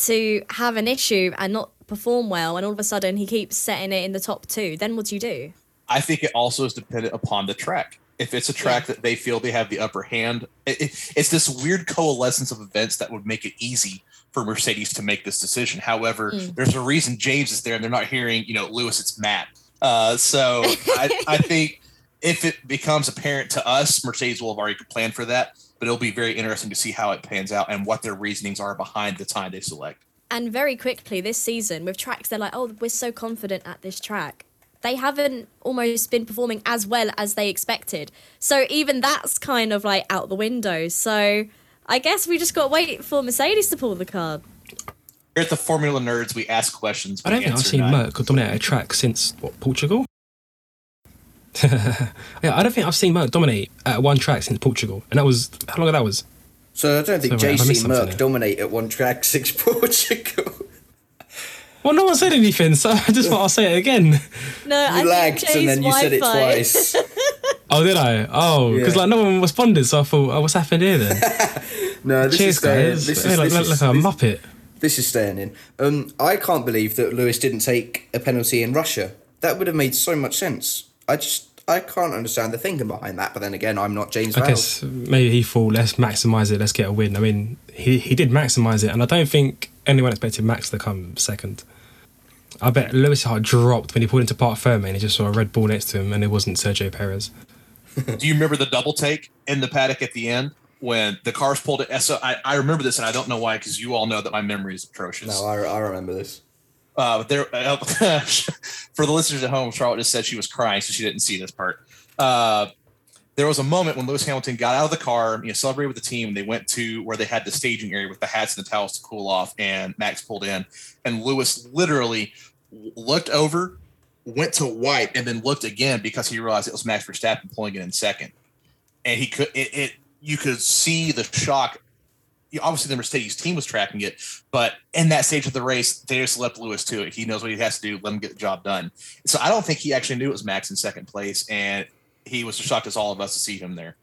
to have an issue and not perform well, and all of a sudden he keeps setting it in the top two. Then what do you do? I think it also is dependent upon the track. If it's a track that they feel they have the upper hand, it, it, it's this weird coalescence of events that would make it easy for Mercedes to make this decision. However, Mm. there's a reason James is there and they're not hearing, you know, Lewis, it's Matt. Uh, so I, I think if it becomes apparent to us, Mercedes will have already planned for that. But it'll be very interesting to see how it pans out and what their reasonings are behind the time they select. And very quickly this season, with tracks, they're like, oh, we're so confident at this track. They haven't almost been performing as well as they expected. So even that's kind of like out the window. So I guess we just got to wait for Mercedes to pull the card. Here at the Formula Nerds, we ask questions. I don't think I've answer seen none. Merc dominate a track since what Portugal. yeah, I don't think I've seen Merc dominate at one track since Portugal, and that was how long ago that was. So I don't think So, right, have I missed JC something Merc there? dominate at one track six Portugal. Well, no one said anything, so I just thought I'll say it again. No, I You think lagged and then you said it twice. Oh, did I? Oh, because Yeah. like no one responded, so I thought, oh, what's happened here then? No, this Cheers, is staying. guys. This Hey, is, like, this like, is- like a this- muppet. This is staying in. Um, I can't believe that Lewis didn't take a penalty in Russia. That would have made so much sense. I just I can't understand the thinking behind that. But then again, I'm not James I Vowles. guess maybe he thought, let's maximise it, let's get a win. I mean, he, he did maximise it, and I don't think anyone expected Max to come second. I bet Lewis heart dropped when he pulled into Parc Fermé and he just saw a Red Bull next to him, and it wasn't Sergio Perez. Do you remember the double take in the paddock at the end when the cars pulled it? So I, I remember this, and I don't know why, because you all know that my memory is atrocious. No, I, I remember this. Uh, there, uh, for the listeners at home, Charlotte just said she was crying, so she didn't see this part. Uh, there was a moment when Lewis Hamilton got out of the car, you know, celebrated with the team. And they went to where they had the staging area with the hats and the towels to cool off, and Max pulled in, and Lewis literally looked over, went to wipe, and then looked again because he realized it was Max Verstappen pulling it in second, and he could it, it you could see the shock. Obviously, the Mercedes team was tracking it, but in that stage of the race, they just left Lewis to it. He knows what he has to do. Let him get the job done. So I don't think he actually knew it was Max in second place, and he was as shocked as all of us to see him there.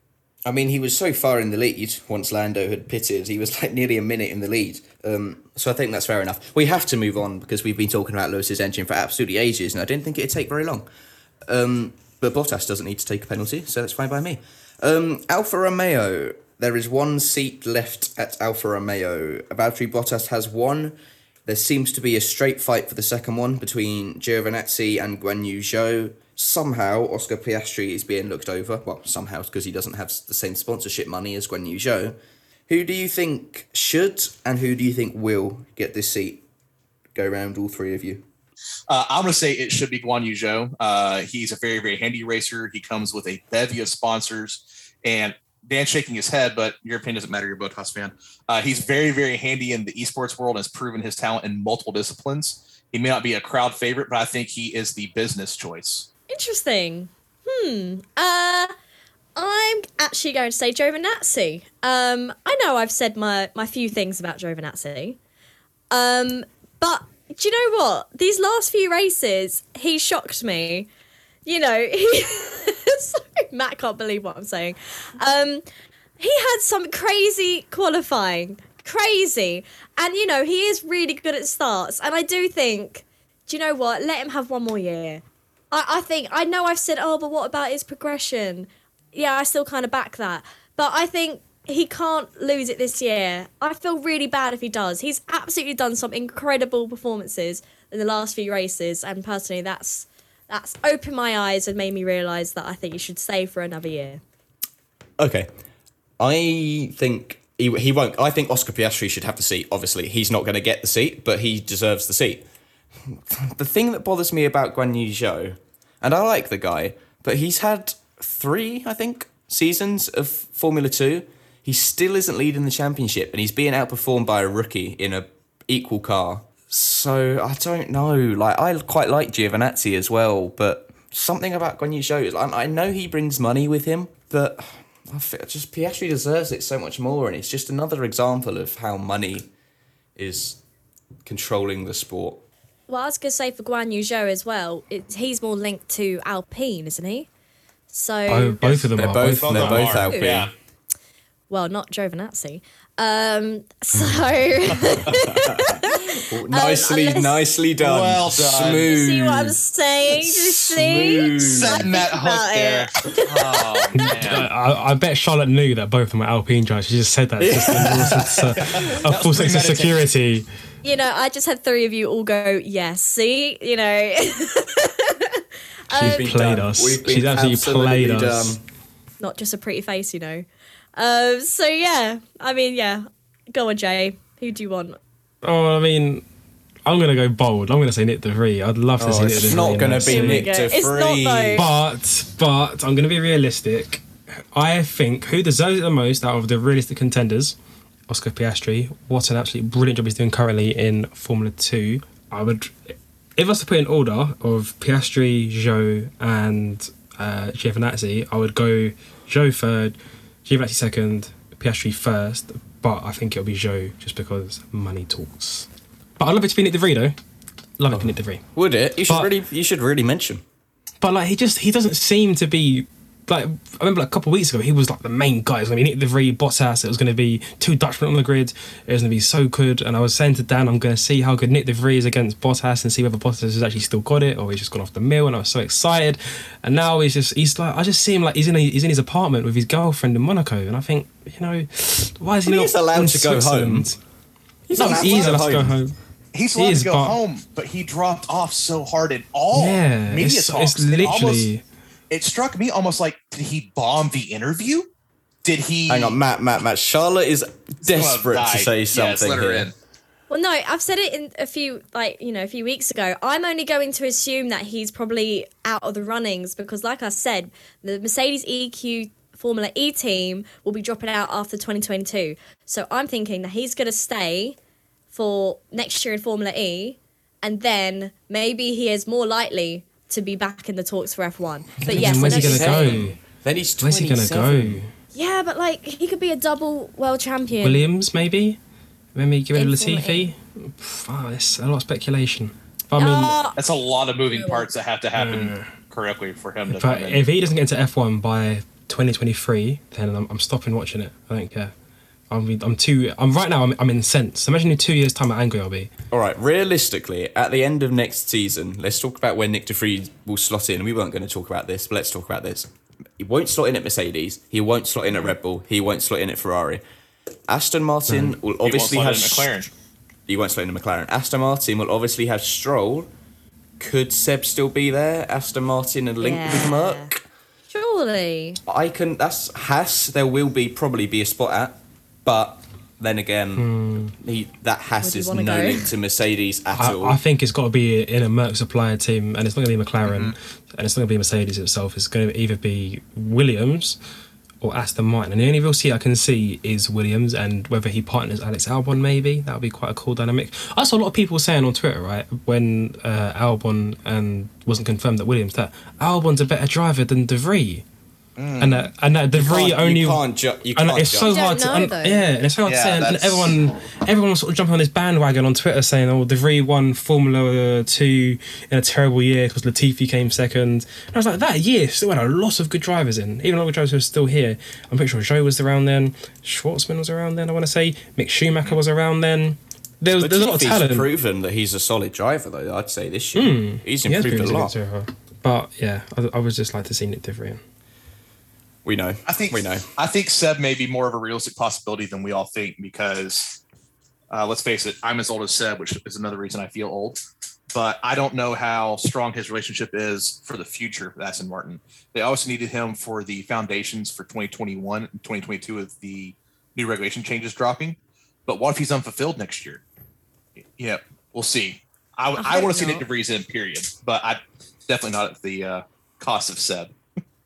I mean, he was so far in the lead once Lando had pitted. He was like nearly a minute in the lead. Um, so I think that's fair enough. We have to move on because we've been talking about Lewis's engine for absolutely ages, and I didn't think it'd take very long. Um, but Bottas doesn't need to take a penalty, so that's fine by me. Um, Alfa Romeo. There is one seat left at Alfa Romeo. Valtteri Bottas has one. There seems to be a straight fight for the second one between Giovinazzi and Guan Yu Zhou. Somehow, Oscar Piastri is being looked over. Well, somehow, because he doesn't have the same sponsorship money as Guan Yu Zhou. Who do you think should and who do you think will get this seat? Go round all three of you. Uh, I'm going to say it should be Guan Yu Zhou. Uh, he's a very, very handy racer. He comes with a bevy of sponsors. And Dan's shaking his head, but your opinion doesn't matter. You're a Bottas fan. Uh, he's very, very handy in the esports world and has proven his talent in multiple disciplines. He may not be a crowd favorite, but I think he is the business choice. Interesting. Hmm. Uh, I'm actually going to say Giovinazzi. Um, I know I've said my my few things about Giovinazzi. Um, but do you know what? These last few races, he shocked me. You know, he. Sorry, Matt can't believe what I'm saying. Um, he had some crazy qualifying, crazy, and you know he is really good at starts. And I do think, do you know what? Let him have one more year. I, I think I know I've said, oh, but what about his progression? Yeah, I still kind of back that, but I think he can't lose it this year. I feel really bad if he does. He's absolutely done some incredible performances in the last few races, and personally, that's that's opened my eyes and made me realise that I think he should stay for another year. Okay. I think he, he won't. I think Oscar Piastri should have the seat. Obviously, he's not going to get the seat, but he deserves the seat. The thing that bothers me about Guan Yu Zhou, and I like the guy, but he's had three, I think, seasons of Formula Two, he still isn't leading the championship, and he's being outperformed by a rookie in a equal car. So I don't know. Like I quite like Giovinazzi as well, but something about Guanyu Zhou is like, I know he brings money with him, but I feel just Piastri deserves it so much more, and it's just another example of how money is controlling the sport. Well, I was gonna say for Guan Yu Zhou as well. It's, he's more linked to Alpine, isn't he? So Both, both of them They're are. both, of they're them both are. Alpine. Yeah. well, not Giovinazzi. Um, so nicely, unless- nicely done. Well done. Smooth. see what I'm saying? Do you see? Setting that hook about there. Oh, man. I, I bet Charlotte knew that both of them were Alpine drivers. She just said that just in a, sense, uh, a full sense of premeditated. security. You know, I just had three of you all go yes. See, you know. She's been played done. us. We've been She's absolutely, absolutely played us. not just a pretty face, you know. Um, so yeah, I mean, yeah. Go on, Jay. Who do you want? Oh, I mean, I'm gonna go bold. I'm gonna say Nick DeVries. I'd love to Oh, see Nick it's not gonna be suit. Nick go. It's not, DeVries. though. But but I'm gonna be realistic. I think who deserves it the most out of the realistic contenders, Oscar Piastri. What an absolutely brilliant job he's doing currently in Formula Two. I would, if I was to put in order of Piastri, Zhou, and uh, Giovinazzi, I would go Zhou third, Giovinazzi second, Piastri first. But I think it'll be Joe just because money talks. But I'd love it to be Nick DeVries though. Love it to be Nick DeVries. Would it? You should But- really, you should really mention. But like he just he doesn't seem to be like I remember like a couple of weeks ago he was like the main guy. It was gonna be Nick DeVries, Bottas. It was gonna be two Dutchmen on the grid. It was gonna be so good. And I was saying to Dan, I'm gonna see how good Nick DeVries is against Bottas and see whether Bottas has actually still got it or he's just gone off the mill. And I was so excited. And now he's just he's like I just see him like he's in a, he's in his apartment with his girlfriend in Monaco. And I think you know why is he Well, not he's allowed to go home. He's No, allowed he go allowed to go home. He's He allowed is, to go but- home, but he dropped off so hard in all Yeah, media it's, talks. it's It literally. Almost- it struck me almost like did he bomb the interview? Did he? Hang on, Matt, Matt, Matt. Charlotte is desperate to say Yes, something let her here. in. Well, no, I've said it in a few, like you know, a few weeks ago. I'm only going to assume that he's probably out of the runnings because, like I said, the Mercedes EQ Formula E team will be dropping out after 2022. So I'm thinking that he's going to stay for next year in Formula E, and then maybe he is more likely to be back in the talks for F1. But yes, I where's he gonna go? Then he's Where's he gonna go? Yeah, but like he could be a double world champion. Williams, maybe? Maybe give it In a Formula Latifi? Pff, Oh, it's a lot of speculation. But I mean, Ah, That's a lot of moving parts that have to happen correctly for him to but come if he doesn't get into F1 by 2023, then I'm, I'm stopping watching it. I don't care. I'm, I'm too. I'm right now. I'm, I'm incensed. Imagine in two years' time how angry I'll be. All right, realistically, at the end of next season, let's talk about where Nick De DeVries will slot in. We weren't going to talk about this, but let's talk about this. He won't slot in at Mercedes. He won't slot in at Red Bull. He won't slot in at Ferrari. Aston Martin mm. will He won't obviously slot have in McLaren. He won't slot in a McLaren. Aston Martin will obviously have Stroll. Could Seb still be there? Aston Martin and link with Yeah. Merc. surely. I can. That's Haas. There will be probably be a spot at, but then again, he that Haas Would is no go? link to Mercedes at I, all. I think it's got to be in a Merc supplier team, and it's not going to be McLaren, Mm-hmm. and it's not going to be Mercedes itself. It's going to either be Williams or Aston Martin. And the only real seat I can see is Williams, and whether he partners Alex Albon, maybe that would be quite a cool dynamic. I saw a lot of people saying on Twitter, right, when uh, Albon and wasn't confirmed that Williams that Albon's a better driver than De Vries. And that and that De Mm. You can't- only you can't ju- you and can't it's so judge. Hard to know, and- yeah and it's so hard Yeah, to say and, and everyone everyone was sort of jumping on this bandwagon on Twitter saying oh the Vries won Formula Two in a terrible year because Latifi came second and I was like that year still had a lot of good drivers in even though the drivers who are still here I'm pretty sure Joe was around then Shwartzman was around then I want to say Mick Schumacher was around then there was, there's a lot of talent proven that he's a solid driver, though. I'd say this year Hmm. he's improved been a a lot. good but yeah I, I would just like to see Nick De Vries in. We know. I think we know. I think Seb may be more of a realistic possibility than we all think because uh, let's face it, I'm as old as Seb, which is another reason I feel old. But I don't know how strong his relationship is for the future with Aston Martin. They also needed him for the foundations for 2021 and 2022 with the new regulation changes dropping. But what if he's unfulfilled next year? Yeah, we'll see. I, I, hope want to see not. Nick DeVries in, period. But I definitely not at the uh, cost of Seb.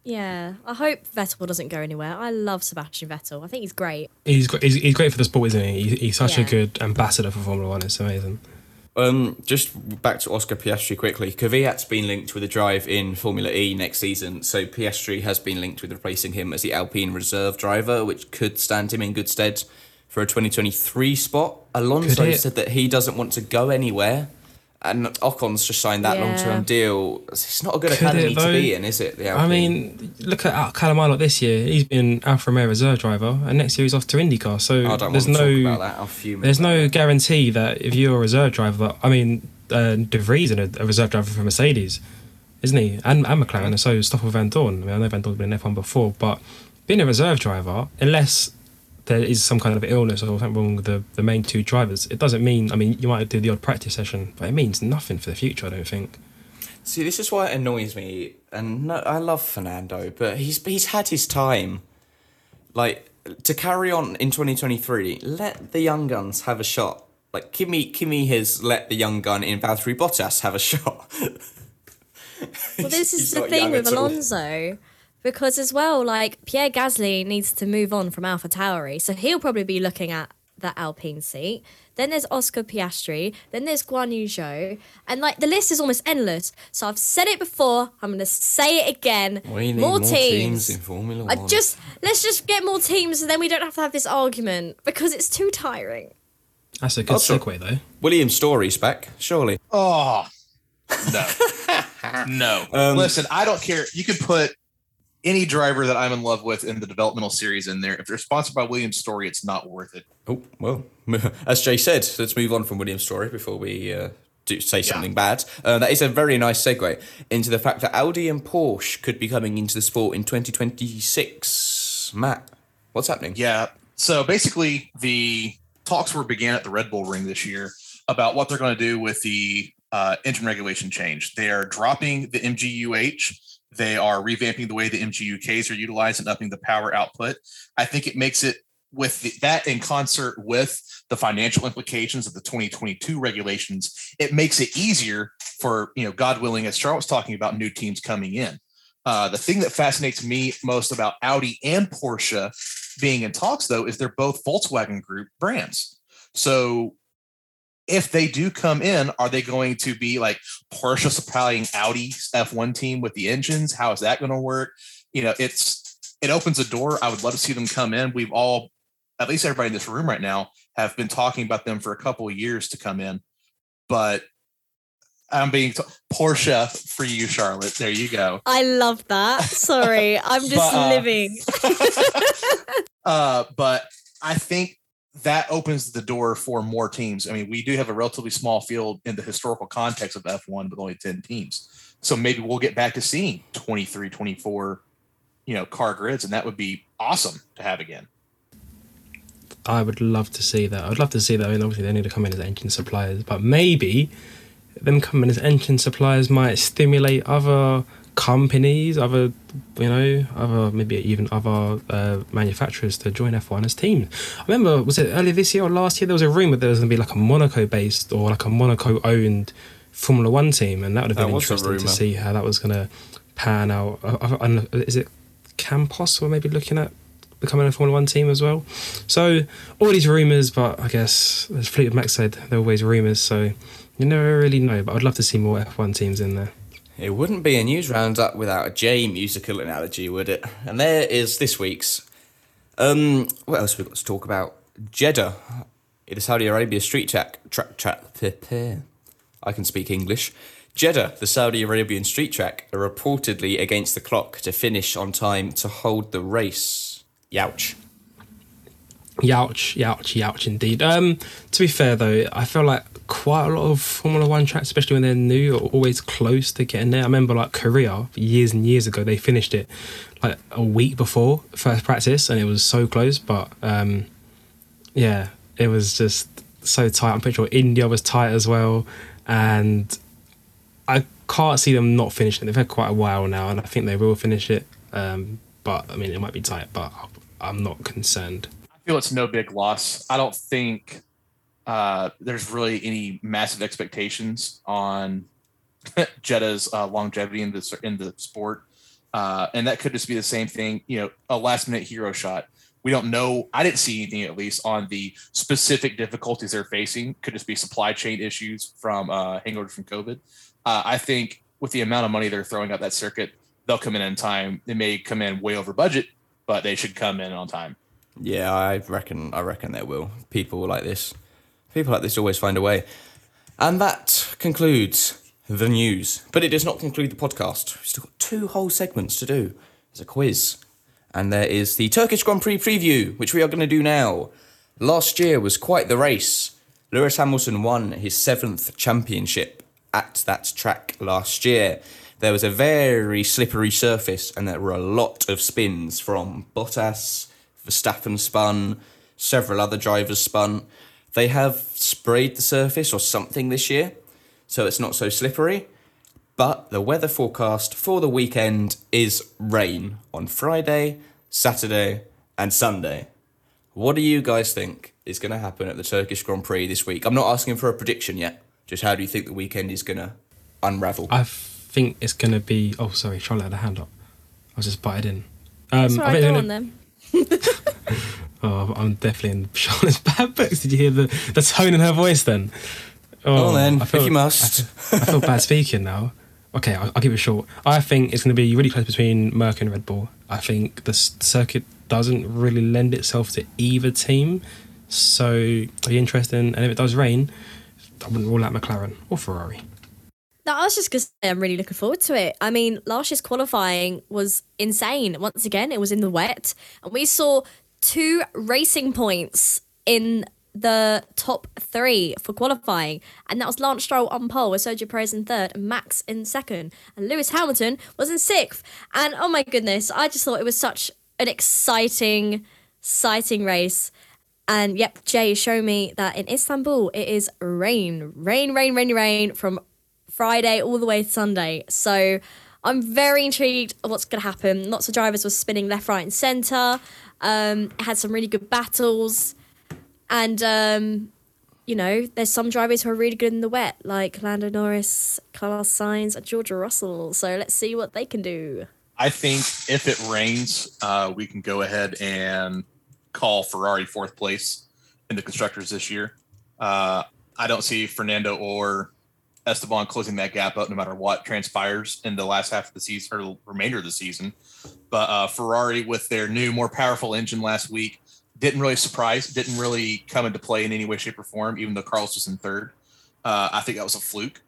Yeah, I hope Vettel doesn't go anywhere. I love Sebastian Vettel. I think he's great. He's gr- he's, he's great for the sport, isn't he? He's, he's such a good ambassador for Formula One. It's amazing. Um, just back to Oscar Piastri quickly. Kvyat's been linked with a drive in Formula E next season, so Piastri has been linked with replacing him as the Alpine reserve driver, which could stand him in good stead for a 2023 spot. Alonso said that he doesn't want to go anywhere, and Ocon's just signed that Yeah. long-term deal. It's not a good Could academy it, to be in, is it? The I mean, look at Al- Callum Ilott this year. He's been Alfa Romeo reserve driver, and next year he's off to IndyCar. So I don't there's want to no talk about that. There's about no that. guarantee that if you're a reserve driver, I mean, uh, De Vries is a, a reserve driver for Mercedes, isn't he? And, and McLaren, and so Stoffel Vandoorne. I mean, I know Vandoorne's been in F1 before, but being a reserve driver, unless there is some kind of illness or something wrong with the, the main two drivers, it doesn't mean, I mean, you might do the odd practice session, but it means nothing for the future, I don't think. See, this is why it annoys me, and no, I love Fernando, but he's he's had his time. Like to carry on in 2023, let the young guns have a shot. Like Kimi, Kimi has let the young gun in Valtteri Bottas have a shot. Well, this is the thing with at all. Alonso. Because as well, like Pierre Gasly needs to move on from Alpha Tauri, so he'll probably be looking at that Alpine seat. Then there's Oscar Piastri. Then there's Guan Yu Zhou, and like the list is almost endless. So I've said it before. I'm gonna say it again. We need more, more teams. teams in Formula One. I One. just let's just get more teams, and then we don't have to have this argument because it's too tiring. That's a good Also- segue, though. William Storey's back, surely. Oh no, no. Um, Listen, I don't care. You could put any driver that I'm in love with in the developmental series in there. If they're sponsored by Williams Story, it's not worth it. Oh well, as Jay said, let's move on from William's story before we uh, do say something bad. Uh, that is a very nice segue into the fact that Audi and Porsche could be coming into the sport in 2026. Matt, what's happening? Yeah. So basically, the talks were began at the Red Bull Ring this year about what they're going to do with the uh, engine regulation change. They are dropping the MGUH. They are revamping the way the MGUKs are utilized and upping the power output. I think it makes it with the, that in concert with the financial implications of the 2022 regulations, it makes it easier for you know, God willing, as Charles was talking about, new teams coming in. Uh, the thing that fascinates me most about Audi and Porsche being in talks, though, is they're both Volkswagen Group brands. So if they do come in, are they going to be like Porsche supplying Audi's F1 team with the engines? How is that going to work? You know, it's it opens a door. I would love to see them come in. We've all, at least everybody in this room right now, have been talking about them for a couple of years to come in. But I'm being t- Porsche for you, Charlotte. There you go. I love that. Sorry, I'm just But, uh, living. Uh, but I think that opens the door for more teams. I mean, we do have a relatively small field in the historical context of F1 with only 10 teams. So maybe we'll get back to seeing 23, 24, you know, car grids, and that would be awesome to have again. I would love to see that. I'd love to see that. I mean, obviously, they need to come in as engine suppliers, but maybe them coming as engine suppliers might stimulate other companies, other, you know, other maybe even other uh, manufacturers to join F1 as teams. I remember, was it earlier this year or last year? There was a rumor there was going to be like a Monaco based or like a Monaco owned Formula One team, and that would have been interesting to see how that was going to pan out. Uh, uh, and is it Campos or maybe looking at becoming a Formula One team as well. So all these rumours, but I guess as Fleetwood Mac said, they're always rumours. So you never really know. But I'd love to see more F1 teams in there. It wouldn't be a news roundup without a J musical analogy, would it? And there is this week's. Um, what else have we got to talk about? Jeddah, the Saudi Arabia street track. track, track I can speak English. Jeddah, the Saudi Arabian street track, are reportedly against the clock to finish on time to hold the race. Youch. Youch, youch, youch indeed. Um, to be fair though, I feel like quite a lot of Formula One tracks, especially when they're new, are always close to getting there. I remember like Korea years and years ago, they finished it like a week before first practice, and it was so close. But um, yeah, it was just so tight. I'm pretty sure India was tight as well, and I can't see them not finishing. They've had quite a while now, and I think they will finish it. Um, but I mean, it might be tight, but I'm not concerned. I feel it's no big loss. I don't think uh, there's really any massive expectations on Jeddah's uh, longevity in the in the sport. uh, and that could just be the same thing. You know, a last minute hero shot. We don't know. I didn't see anything at least on the specific difficulties they're facing. Could just be supply chain issues from uh, hangover from COVID. Uh, I think with the amount of money they're throwing at that circuit, they'll come in in time. They may come in way over budget, but they should come in on time. Yeah, I reckon. I reckon there will. People like this, people like this always find a way. And that concludes the news. But it does not conclude the podcast. We've still got two whole segments to do. There's a quiz, and there is the Turkish Grand Prix preview, which we are going to do now. Last year was quite the race. Lewis Hamilton won his seventh championship at that track last year. There was a very slippery surface, and there were a lot of spins from Bottas, Verstappen spun, several other drivers spun. They have sprayed the surface or something this year, so it's not so slippery. But the weather forecast for the weekend is rain on Friday, Saturday, and Sunday. What do you guys think is going to happen at the Turkish Grand Prix this week? I'm not asking for a prediction yet. Just how do you think the weekend is going to unravel? I think it's going to be. Oh, sorry, Charlotte had a hand up. I was just butted in. Um, That's I right, think go on gonna- then. Oh, I'm definitely in Charlotte's bad books. Did you hear the, the tone in her voice then? Oh, then, I feel- if you must. I feel bad speaking now. Okay, I'll, I'll keep it short. I think it's going to be really close between Merc and Red Bull. I think the circuit doesn't really lend itself to either team. So, it'll be interesting. And if it does rain, I wouldn't rule out McLaren or Ferrari. No, I was just gonna say I'm really looking forward to it. I mean, last year's qualifying was insane. Once again, it was in the wet, and we saw two racing points in the top three for qualifying, and that was Lance Stroll on pole with Sergio Perez in third, and Max in second, and Lewis Hamilton was in sixth. And oh my goodness, I just thought it was such an exciting, exciting race. And yep, Jay showed me that in Istanbul it is rain, rain, rain, rain, rain from Friday all the way to Sunday. So I'm very intrigued of what's going to happen. Lots of drivers were spinning left, right, and centre. Um, had some really good battles. And, um, you know, there's some drivers who are really good in the wet, like Lando Norris, Carlos Sainz, and Georgia Russell. So let's see what they can do. I think if it rains, uh, we can go ahead and call Ferrari fourth place in the constructors this year. Uh, I don't see Fernando or Esteban closing that gap up no matter what transpires in the last half of the season or remainder of the season. But uh, Ferrari, with their new, more powerful engine last week, didn't really surprise, didn't really come into play in any way, shape, or form, even though Carlos was in third. Uh, I think that was a fluke.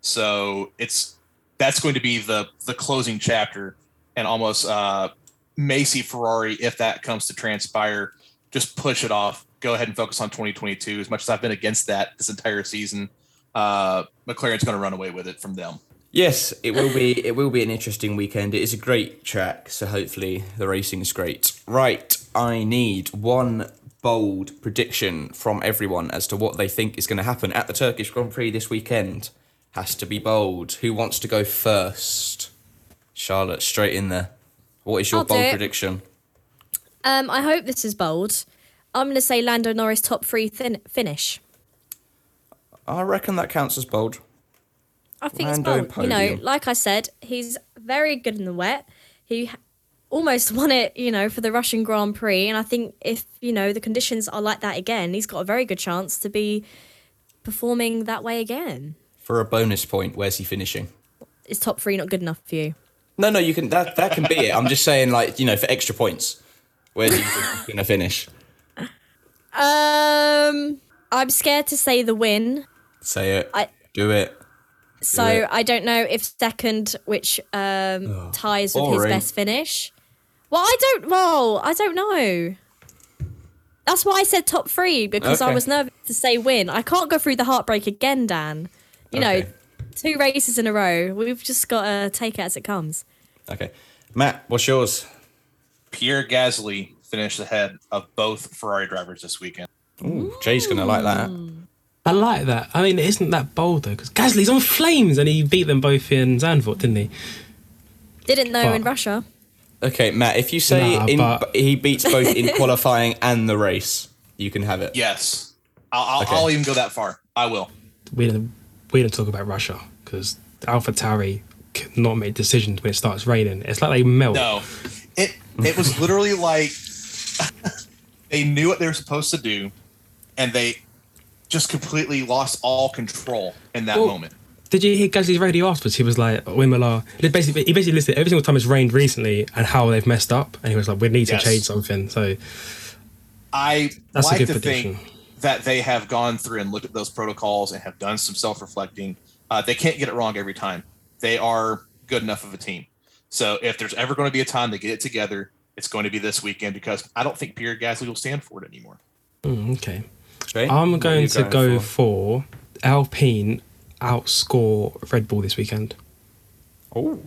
So it's that's going to be the the closing chapter and almost uh, Macy Ferrari, if that comes to transpire, just push it off. Go ahead and focus on 2022. As much as I've been against that this entire season, uh, McLaren's going to run away with it from them. Yes, it will be. It will be an interesting weekend. It is a great track, so hopefully the racing is great. Right, I need one bold prediction from everyone as to what they think is going to happen at the Turkish Grand Prix this weekend. Has to be bold. Who wants to go first? Charlotte, straight in there. What is your I'll bold prediction? Um, I hope this is bold. I'm going to say Lando Norris top three thin- finish. I reckon that counts as bold. I think Lando it's bold. You know, like I said, he's very good in the wet. He almost won it, you know, for the Russian Grand Prix. And I think if, you know, the conditions are like that again, he's got a very good chance to be performing that way again. For a bonus point, where's he finishing? Is top three not good enough for you? No, no, you can. That that can be it. I'm just saying, like you know, for extra points, Where's do you think he's gonna finish? Um, I'm scared to say the win. Say it. I- do it. So it. I don't know if second, which um, ties with his best finish. Well, I don't. Well, I don't know. That's why I said top three because I was nervous to say win. I can't go through the heartbreak again, Dan. You know, two races in a row. We've just got to take it as it comes. Okay, Matt, what's yours? Pierre Gasly finished ahead of both Ferrari drivers this weekend. Ooh, Jay's gonna like that. I like that. I mean, it isn't that bold though, because Gasly's on flames and he beat them both in Zandvoort, didn't he? Didn't know But- in Russia. Okay, Matt, if you say Nah, in, but- he beats both in qualifying and the race, you can have it. Yes, I'll, I'll, Okay. I'll even go that far. I will. We didn't, we didn't talk about Russia because Alpha Tauri like not make decisions when it starts raining. It's like they melt. No, it it was literally like they knew what they were supposed to do, and they just completely lost all control in that Well, moment. Did you hear Gasly's radio afterwards? He was like, Wimala. Basically, he basically listed every single time it's rained recently and how they've messed up. And he was like, we need to Yes. change something. So I That's a like good to prediction. think that they have gone through and looked at those protocols and have done some self-reflecting. Uh, they can't get it wrong every time. They are good enough of a team. So if there's ever going to be a time they get it together, it's going to be this weekend because I don't think Pierre Gasly will stand for it anymore. mm, okay. Okay, I'm what are going to go for? Alpine outscore Red Bull this weekend. Oh,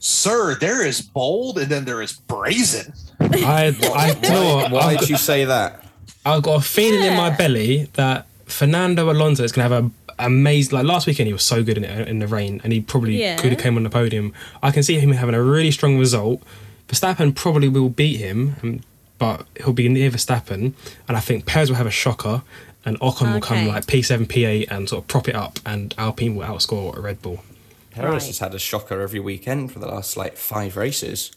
Sir, there is bold and then there is brazen. I, I do you know why did you say that? I've got a feeling in my belly that Fernando Alonso is going to have a amazing. Like last weekend, he was so good in it in the rain, and he probably Yeah. could have came on the podium. I can see him having a really strong result. Verstappen probably will beat him, um, but he'll be near Verstappen, and I think Perez will have a shocker, and Ocon will come like P7, P8, and sort of prop it up, and Alpine will outscore a Red Bull. Perez Right. has had a shocker every weekend for the last like five races.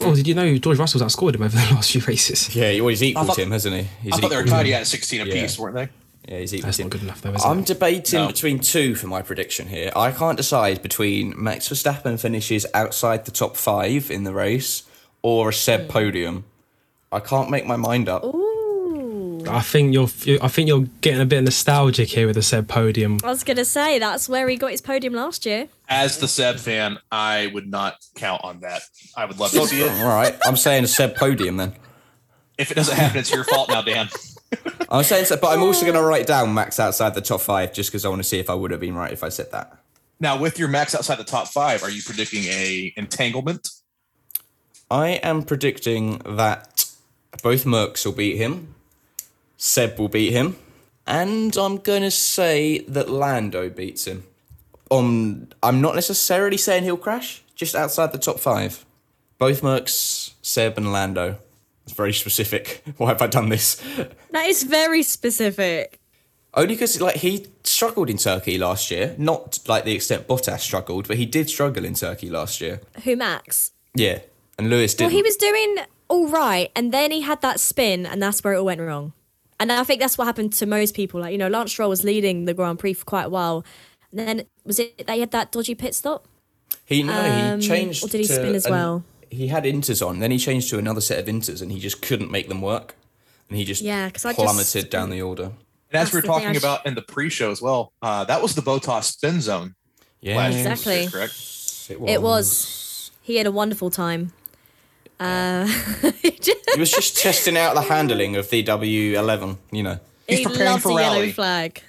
Oh, did you know George Russell's outscored him over the last few races? Yeah, he always equaled thought- him, hasn't he? He's I thought they were equalled tied him. at 16 apiece, Yeah. weren't they? Yeah, he's equalled That's him. not good enough, though, is I'm it? debating No. between two for my prediction here. I can't decide between Max Verstappen finishes outside the top five in the race or a Seb hmm. podium. I can't make my mind up. Ooh. I think you're. I think you're getting a bit nostalgic here with the said podium. I was gonna say that's where he got his podium last year. As the Seb fan, I would not count on that. I would love to see it. All right, I'm saying a Seb podium then. If it doesn't happen, it's your fault now, Dan. I'm saying Seb, but I'm also going to write down Max outside the top five just because I want to see if I would have been right if I said that. Now, with your max outside the top five, are you predicting a entanglement? I am predicting that both Mercs will beat him, Seb will beat him, and I'm going to say that Lando beats him. Um, I'm not necessarily saying he'll crash, just outside the top five. Both Mercs, Seb, and Lando. It's very specific. Why have I done this? That is very specific. Only because like he struggled in Turkey last year, not like the extent Bottas struggled, but he did struggle in Turkey last year. Who Max? Yeah, and Lewis didn't. he was doing all right, and then he had that spin, and that's where it all went wrong. And I think that's what happened to most people. Like you know, Lance Stroll was leading the Grand Prix for quite a while. And then was it they had that dodgy pit stop? He no, Um, he changed. or did he to spin as an- well? He had inters on, then he changed to another set of inters, and he just couldn't make them work, and he just Yeah, 'cause I plummeted just- down the order. And as That's we were talking about in the pre-show as well, uh, that was the Bottas spin zone. Yeah, last year, Exactly. Correct. It was. He had a wonderful time. Uh, He was just testing out the handling of the W11. You know. He's he preparing loved for the yellow rally. flag.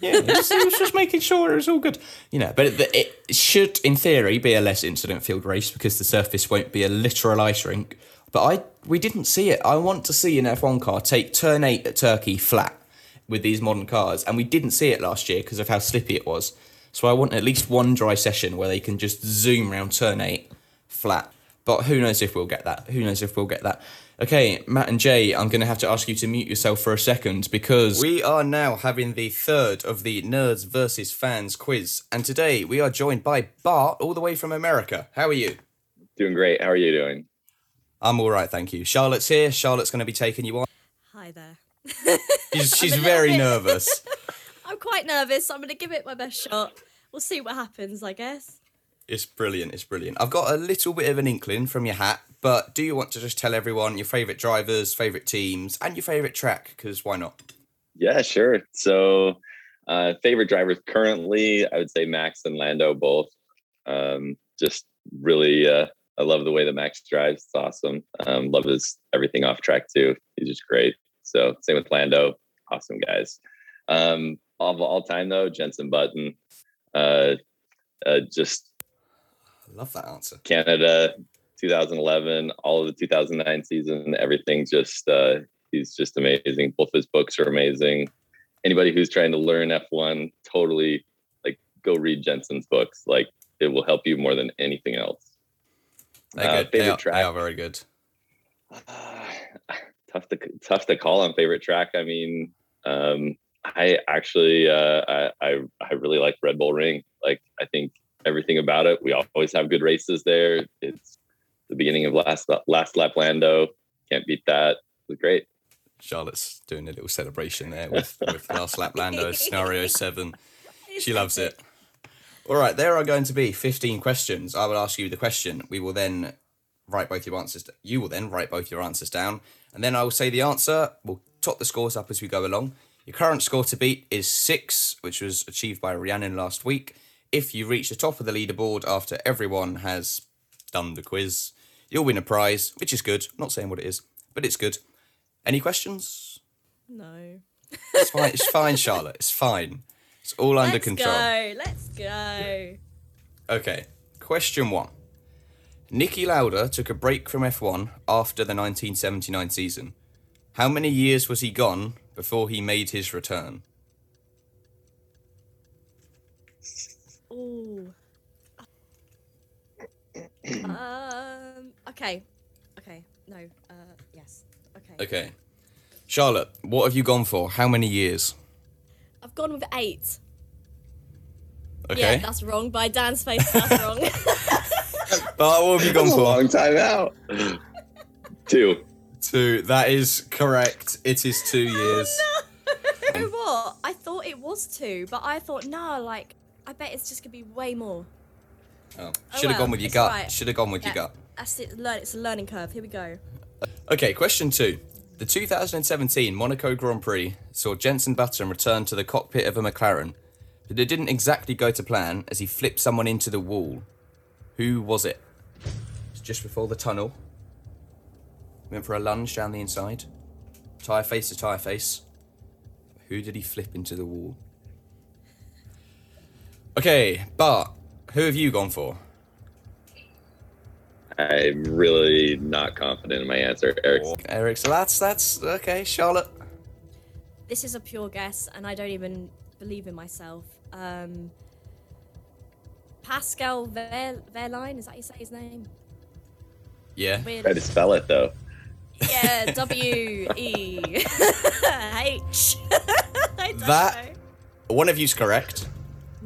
Yeah, he was, he was just making sure it was all good. You know, but it, it should, in theory, be a less incident field race because the surface won't be a literal ice rink. But I, we didn't see it. I want to see an F1 car take turn eight at Turkey flat with these modern cars, and we didn't see it last year because of how slippy it was. So I want at least one dry session where they can just zoom round turn eight flat. But who knows if we'll get that? Who knows if we'll get that? Okay, Matt and Jay, I'm going to have to ask you to mute yourself for a second because we are now having the third of the Nerds versus Fans quiz. And today we are joined by Bart, all the way from America. How are you? Doing great. How are you doing? I'm all right, thank you. Charlotte's here. Charlotte's going to be taking you on. Hi there. She's, she's very bit- nervous. I'm quite nervous. I'm going to give it my best shot. We'll see what happens, I guess. It's brilliant. It's brilliant. I've got a little bit of an inkling from your hat, but do you want to just tell everyone your favourite drivers, favourite teams, and your favourite track? Because why not? Yeah, sure. So, uh, favorite drivers currently, I would say Max and Lando both. Um, just really, uh, I love the way that Max drives. It's awesome. Um, love his everything off track too. He's just great. So, same with Lando. Awesome guys. Um, of all time though, Jenson Button. Uh, uh, just I love that answer. Canada 2011, all of the 2009 season, everything just uh, he's just amazing. Both his books are amazing. Anybody who's trying to learn F1, totally like go read Jenson's books. Like it will help you more than anything else. They're Uh, good. They favorite are, track? they are very good. tough to tough to call on favorite track. I mean, um, I actually uh, I, I I really like Red Bull Ring. Like I think everything about it. We always have good races there. It's the beginning of last last lap Lando. Can't beat that. It was great. Charlotte's doing a little celebration there with, with Last Lap Lando scenario seven. She loves it. All right, there are going to be 15 questions. I will ask you the question. We will then write both your answers. You will then write both your answers down, and then I will say the answer. We'll top the scores up as we go along. Your current score to beat is six, which was achieved by Rhiannon last week. If you reach the top of the leaderboard after everyone has done the quiz, you'll win a prize, which is good. not saying what it is, but it's good. Any questions? No. It's fine. It's fine, Charlotte. It's fine. It's all under Let's control. go. Let's go. Okay. Question one. Niki Lauda took a break from F1 after the 1979 season. How many years was he gone before he made his return? Ooh. um. Okay. Okay. No. Uh. Yes. Okay. Okay. Charlotte, what have you gone for? How many years? I've gone with eight. Okay. Yeah, that's wrong. By Dan's face, that's wrong. But what have you gone That's a for? long time out. Two. Two. That is correct. It is two years. you know what? I thought it was two, but I thought no. Like, I bet it's just gonna be way more. Oh. Oh, Should have well, gone with your it's gut. alright. Should have gone with Yeah, your gut. That's it. Learn. It's a learning curve. Here we go. Okay, question two. The 2017 Monaco Grand Prix saw Jenson Button return to the cockpit of a McLaren, but it didn't exactly go to plan as he flipped someone into the wall. Who was it? It's just before the tunnel. Went for a lunge down the inside. Tyre face to tyre face. Who did he flip into the wall? Okay, Bart, who have you gone for? I'm really not confident in my answer, Eric. Eric, so that's that's okay. Charlotte. This is a pure guess, and I don't even believe in myself. Um, Pascal Ver- Wehrlein, is that you say his name? Yeah. Weird. Try to spell it though. Yeah, W E H. I don't That one of you's correct.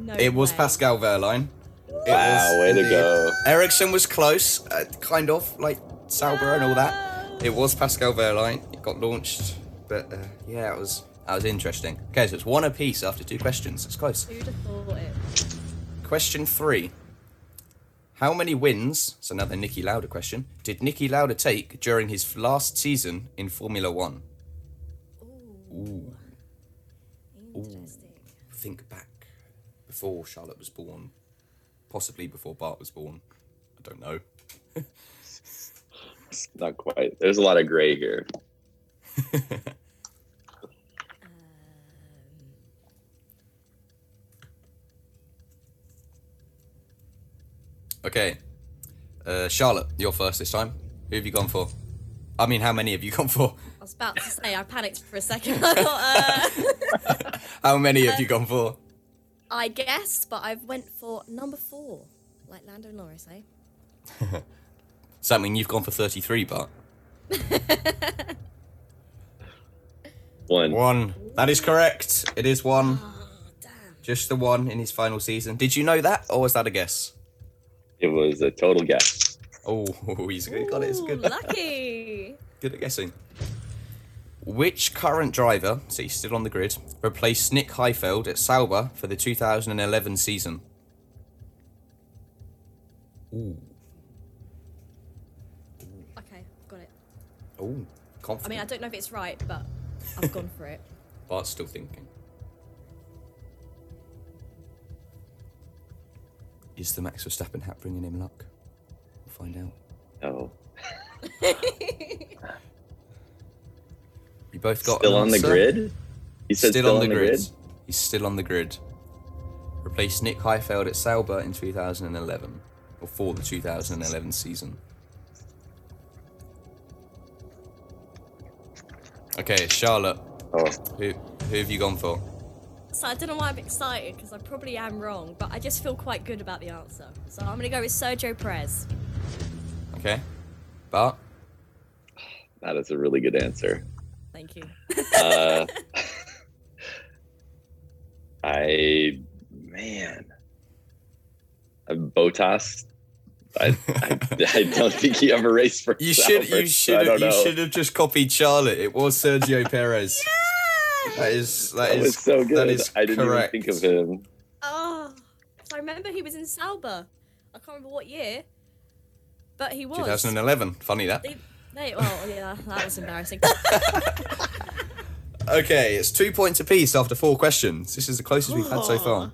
Know. It was way. Pascal Wehrlein. It Wow, way to go. Ericsson was close, uh, kind of like Sauber and all that. It was Pascal Wehrlein. It got launched, but uh, yeah, it was that was interesting. Okay, so it's one apiece after two questions. It's close. Who'd have thought it? Question three. How many wins, it's another Niki Lauda question, did Niki Lauda take during his last season in Formula One? Ooh. Interesting. Think back before Charlotte was born, possibly before Bart was born. I don't know. Not quite. There's a lot of gray here. Okay. Uh, Charlotte, you're first this time. Who have you gone for? I mean, how many have you gone for? I was about to say, I panicked for a second. I thought, uh, How many have you gone for? I guess, but I've went for number four, like Lando Norris, eh? Does that mean you've gone for 33, Bart? One. One. That is correct. It is one. Just the one in his final season. Did you know that, or was that a guess? It was a total guess. Oh, he's good. Got it. It's Ooh, good. lucky. Good at guessing. Which current driver, so he's still on the grid, replaced Nick Heidfeld at Sauber for the 2011 season? Ooh. Okay, got it. Ooh. I mean, I don't know if it's right, but I've gone for it. Bart's still thinking. Is the Max Verstappen hat bringing him luck? We'll find out. Oh. You both got Still an on the grid? He said still, on the grid? He's still on the grid. Replaced Nick Heidfeld at Sauber in 2011, or for the 2011 season. Okay, Charlotte. Oh. Who, who have you gone for? So I don't know why I'm excited because I probably am wrong, but I just feel quite good about the answer. So I'm gonna go with Sergio Perez. Okay. Bart? That is a really good answer. Thank you. Uh, I, man, Bottas. I, I, I don't think he ever raced for. You should you Sauber, so should have you should have just copied Charlotte. It was Sergio Perez. That is that That is was so good. That is I didn't correct. even think of him. Oh, I remember he was in Sauber. I can't remember what year, but he was. 2011. Funny that. They, they, well, yeah, that was embarrassing. Okay, it's two points apiece after four questions. This is the closest we've had so far.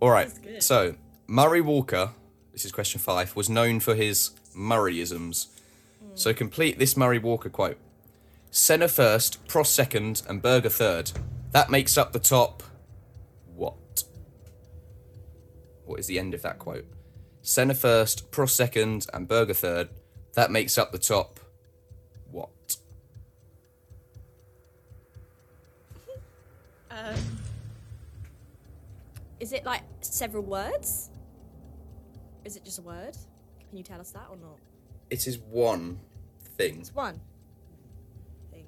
All right. So Murray Walker, this is question five, was known for his Murrayisms. So hmm. complete this Murray Walker quote: Senna first, Prost second, and Berger third. That makes up the top. What? What is the end of that quote? Senna first, Prost second, and Berger third. That makes up the top. What? Um, is it like several words? Is it just a word? Can you tell us that or not? It is one thing. It's one. Thing.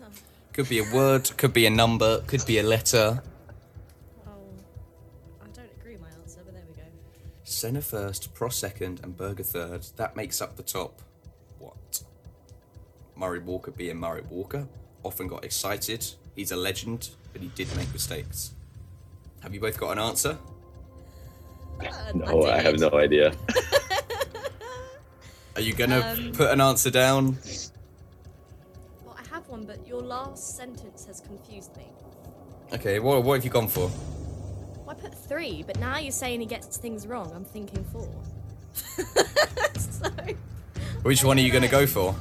Could be a word, could be a number, could be a letter. Oh, I don't agree with my answer, but there we go. Senna first, Prost second, and Berger third. That makes up the top. What? Murray Walker being Murray Walker. Often got excited. He's a legend, but he did make mistakes. Have you both got an answer? No, I, have no idea. Are you gonna Um, put an answer down? Well, I have one, but your last sentence has confused me. Okay, what, what have you gone for? Well, I put three, but now you're saying he gets things wrong. I'm thinking four. so, Which one are you gonna go for?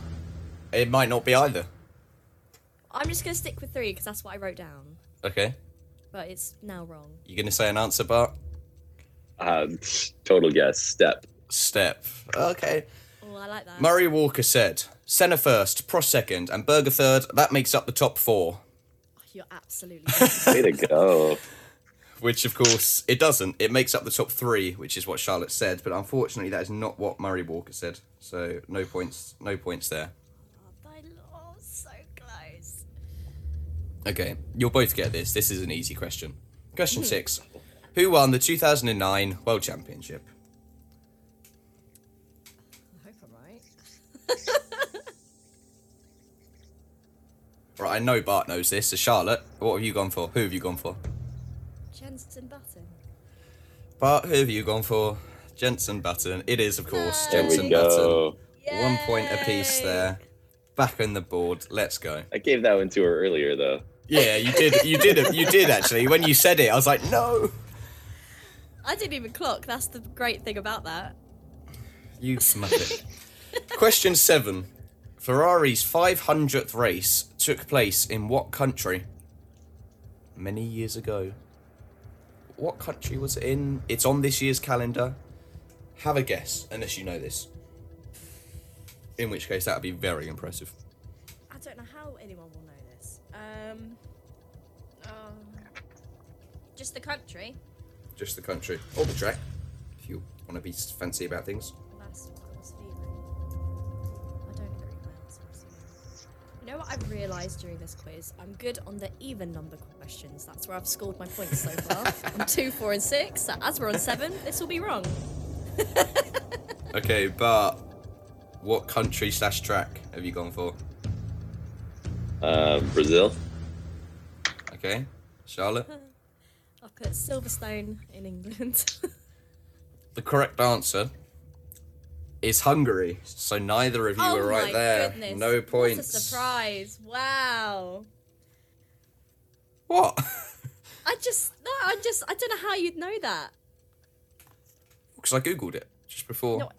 It might not be either. I'm just gonna stick with three because that's what I wrote down. Okay. But it's now wrong. You gonna say an answer, Bart? Um, total guess. Step. Step. Okay. Oh, I like that. Murray Walker said, Senna first, Prost second, and Berger third. That makes up the top four. You're absolutely. Way to go. Which, of course, it doesn't. It makes up the top three, which is what Charlotte said. But unfortunately, that is not what Murray Walker said. So no points. No points there. I lost so close. Okay, you'll both get this. This is an easy question. Question hmm. six: Who won the 2009 World Championship? I hope I'm right. Right, I know Bart knows this. So Charlotte, what have you gone for? Who have you gone for? Jenson Button. Bart, who have you gone for? Jenson Button. It is, of course, There we Jenson go. Button. One point apiece there. Back on the board. Let's go. I gave that one to her earlier, though. Yeah, you did. You did. You did actually. When you said it, I was like, no. I didn't even clock. That's the great thing about that. You smash it. Question seven. Ferrari's 500th race took place in what country? Many years ago. What country was it in? It's on this year's calendar. Have a guess, unless you know this. In which case, that would be very impressive. Just the country. Just the country. Or the track, if you want to be fancy about things. That's what I was feeling. I don't agree with. You know what I've realised during this quiz? I'm good on the even number questions. That's where I've scored my points so far. I'm two, four, and six. So as we're on seven, this will be wrong. Okay, but what country slash track have you gone for? Uh, Brazil. Okay, Charlotte. Put Silverstone in England. The correct answer is Hungary. So neither of you oh were right there. goodness. No What a surprise. Wow. What? I just, no, I just, I don't know how you'd know that. Because I googled it just before. No,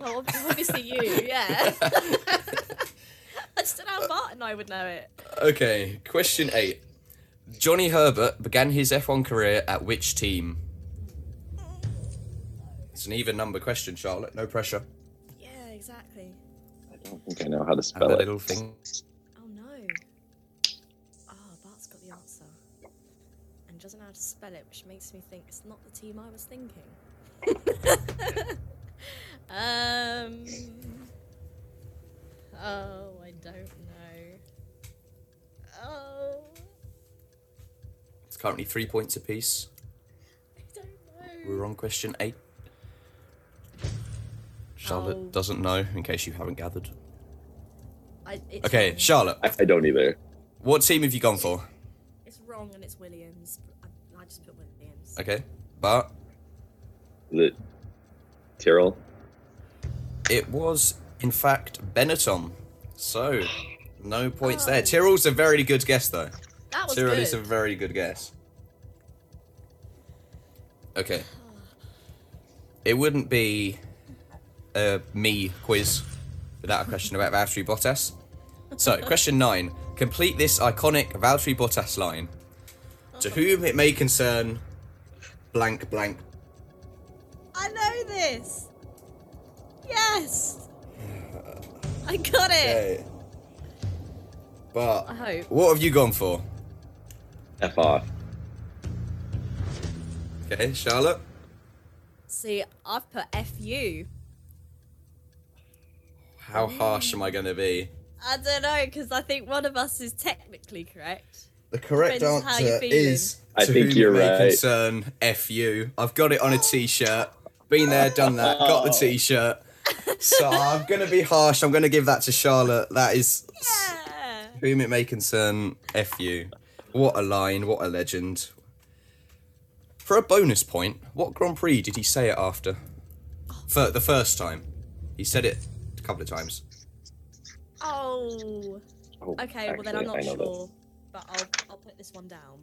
well, obviously you, yeah. I just don't know how Bart and I would know it. Okay, question eight. Johnny Herbert began his F1 career at which team? It's an even number question, Charlotte. No pressure. Yeah, exactly. I don't think I know how to Have spell a it. little thing. Oh no. Ah, Bart's got the answer. And doesn't know how to spell it, which makes me think it's not the team I was thinking. um. Oh, I don't know. Oh. It's currently three points apiece. We were on question eight. Charlotte Oh. doesn't know, in case you haven't gathered. I, it's Okay, wrong. Charlotte, I, I don't either. what team have you gone for? It's wrong and it's Williams. I, I just put Williams. Okay, but Is it Tyrrell? it was, in fact, Benetton. So, no points oh. there. Oh. Tyrrell's a very good guess, though. That was Tyrrell good. is a very good guess. Okay. It wouldn't be a me quiz without a question about Valtteri Bottas. So, question nine. Complete this iconic Valtteri Bottas line. To whom it may concern, blank, blank. I know this. Yes. I got it. Okay. But, I hope. what have you gone for? F off. Okay, Charlotte? See, I've put FU. How harsh am I going to be? I don't know because I think one of us is technically correct. The correct Depends how you're answer feeling. is I to think whom you're it may right. concern FU. I've got it on a t-shirt. Been there, done that. Got the oh. t-shirt. So I'm gonna be harsh. I'm gonna give that to Charlotte. That is Yeah. whom it may concern FU. What a line! What a legend. For a bonus point, what Grand Prix did he say it after? For the first time, he said it a couple of times. Oh. Oh, Okay. well then I'm not I this. sure, but I'll I'll put this one down.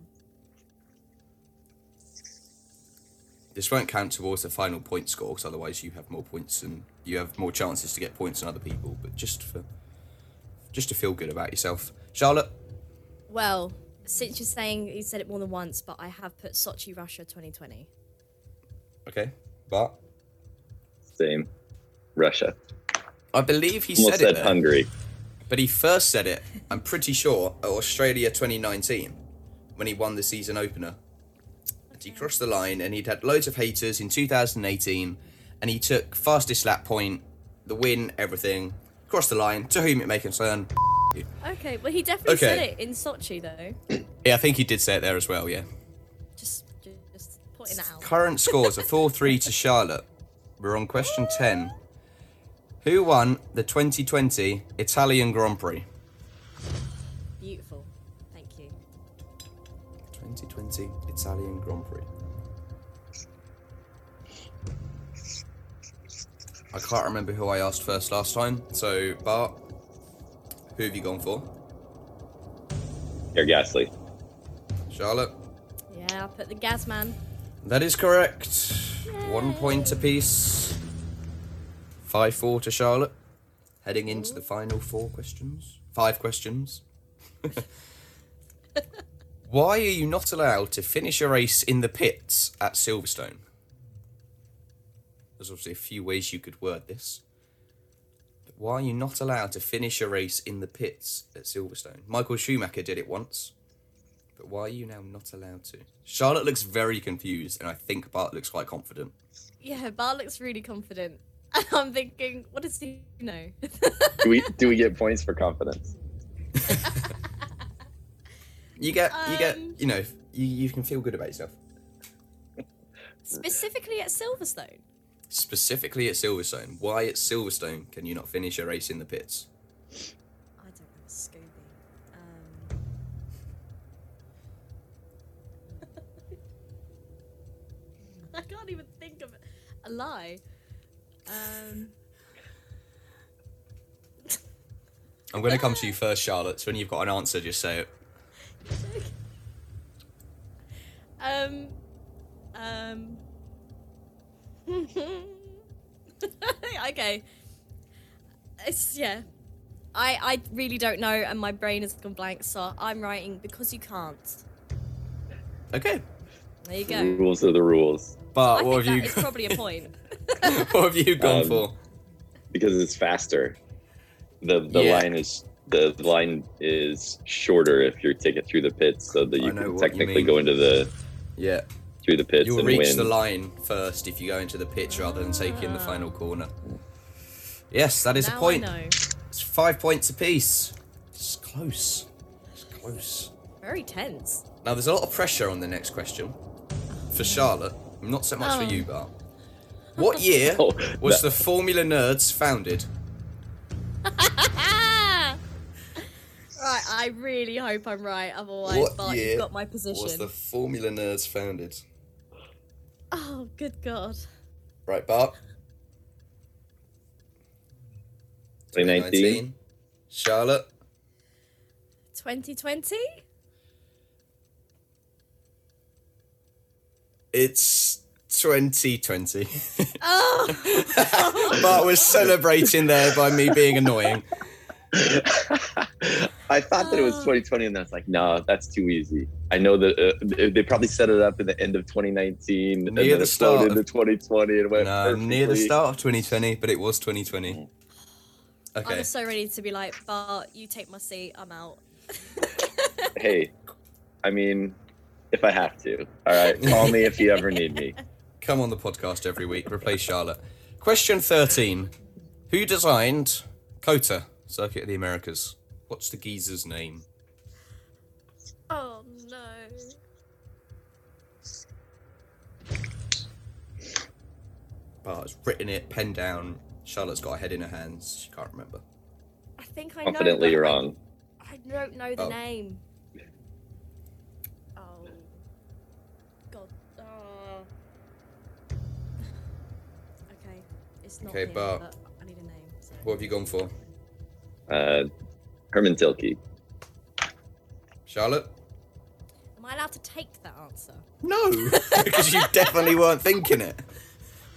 This won't count towards the final point score, because otherwise you have more points and you have more chances to get points than other people. But just for, just to feel good about yourself, Charlotte. Well, since you're saying you said it more than once, but I have put Sochi, Russia, 2020. Okay, but Same. Russia. I believe he Almost said said it. there, Hungary. But he first said it. I'm pretty sure at Australia 2019 when he won the season opener. And he crossed the line, and he'd had loads of haters in 2018, and he took fastest lap point, the win, everything. Crossed the line. To whom it may concern. You. Okay, well he definitely said it in Sochi though. Yeah, I think he did say it there as well. Yeah. Just, just pointing out. Current scores are 4 3 to Charlotte. We're on question 10. Who won the 2020 Italian Grand Prix? Beautiful. Thank you. 2020 Italian Grand Prix. I can't remember who I asked first last time, so Bart, who have you gone for? Pierre Gasly. Charlotte? Yeah, I'll put the gas man. That is correct. One point apiece. 5 4 to Charlotte. Heading into the final four questions. Five questions. Why are you not allowed to finish a race in the pits at Silverstone? There's obviously a few ways you could word this. But why are you not allowed to finish a race in the pits at Silverstone? Michael Schumacher did it once. But why are you now not allowed to? Charlotte looks very confused, and I think Bart looks quite confident. Yeah, Bart looks really confident. And I'm thinking, what does he know? Do we do we get points for confidence? You get, you get, Um, you know, you, you can feel good about yourself. Specifically at Silverstone. Specifically at Silverstone. Why at Silverstone can you not finish a race in the pits? I don't know, Scooby. Um... I can't even think of a lie. Um, I'm going to come to you first, Charlotte. So when you've got an answer, just say it. um, um. okay. It's yeah. I I really don't know, and my brain has gone blank. So I'm writing because you can't. Okay. There you go. Rules are the rules. But I what think have that you? is probably a point. what have you gone Um, for? because it's faster. The the Yeah. line is the line is shorter if you're taking through the pits, so that you know can what you technically go into the Yeah. Through the pits You'll and reach win. the line first if you go into the pitch rather than taking the final corner. Yes, that is now a point. I know. It's five points apiece. It's close. It's close. Very tense. Now, there's a lot of pressure on the next question for hmm. Charlotte, Not so much Oh. for you, Bart. What year Oh, was that- the Formula Nerds founded? Right, I really hope I'm right. Otherwise, what Bart, year you've got my position. was the Formula Nerds founded? Oh, good God. Right, Bart. 2019. Charlotte. 2020? It's 2020. Oh! Bart was celebrating there by me being annoying. I thought that it was 2020, and then I was like, no, that's too easy. I know that uh, they probably set it up in the end of 2019, Near the start of- 2020, and went No, near the start of 2020, but it was 2020. Okay. I Okay. was so ready to be like, Bart, you take my seat, I'm out. Hey, I mean, if I have to, all right, call me if you ever need me. Come on the podcast every week. Replace Charlotte. Question 13. Who designed COTA, Circuit of the Americas? What's the geezer's name? Oh, no. Bart's written it, pen down. Charlotte's got a head in her hands. She can't remember. I think I know. Confidently, but I- wrong. I don't know the Oh. name. Oh. God. Oh. Okay. It's not Okay, him, Bart. but I need a name. So. What have you gone for? Uh, Hermann Tilke. Charlotte? Am I allowed to take that answer? No, because you definitely weren't thinking it.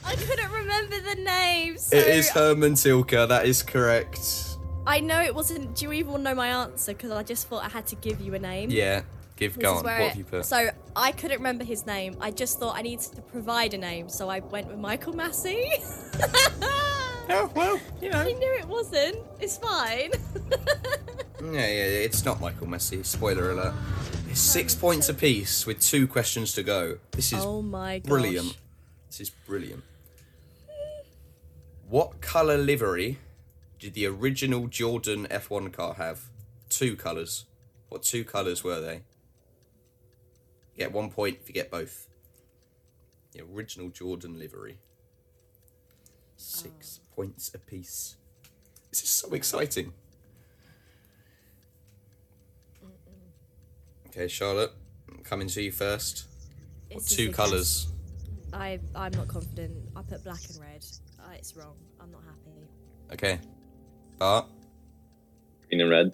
I couldn't remember the name. So It is Hermann Tilke. That is correct. I know it wasn't. Do you even know my answer? Because I just thought I had to give you a name. Yeah. Give This go on. What it- have you put? So I couldn't remember his name. I just thought I needed to provide a name, so I went with Michael Massey. oh well, you know. I knew it wasn't. It's fine. Yeah, yeah, yeah, it's not Michael Messi. Spoiler alert. It's oh, six points apiece with two questions to go. This is oh my gosh. brilliant. This is brilliant. What colour livery did the original Jordan F1 car have? Two colours. What two colours were they? You get one point if you get both. The original Jordan livery. Six points apiece. This is so exciting. Okay, Charlotte, I'm coming to you first. What This is two a colours? I I'm not confident. I put black and red. Uh, it's wrong. I'm not happy. Okay. Bart? Green and red.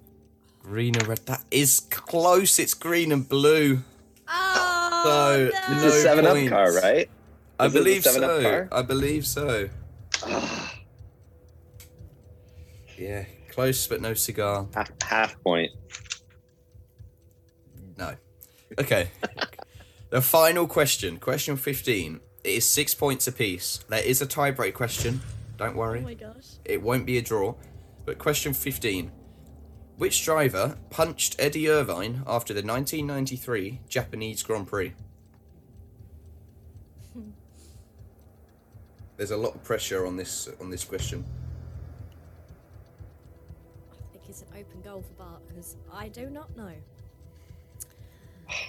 Green and red. That is close. It's green and blue. Oh So, It's no a Seven Up points. car, right? I Is it the believe 7 Up so. car? I believe so. Yeah, close but no cigar. Half, half point. No. Okay. the final question, question 15. It is six points apiece. There is a tiebreak question. Don't worry. Oh my gosh. It won't be a draw. But question 15. Which driver punched Eddie Irvine after the 1993 Japanese Grand Prix? There's a lot of pressure on this on this question. I think it's an open goal for Bart because I do not know.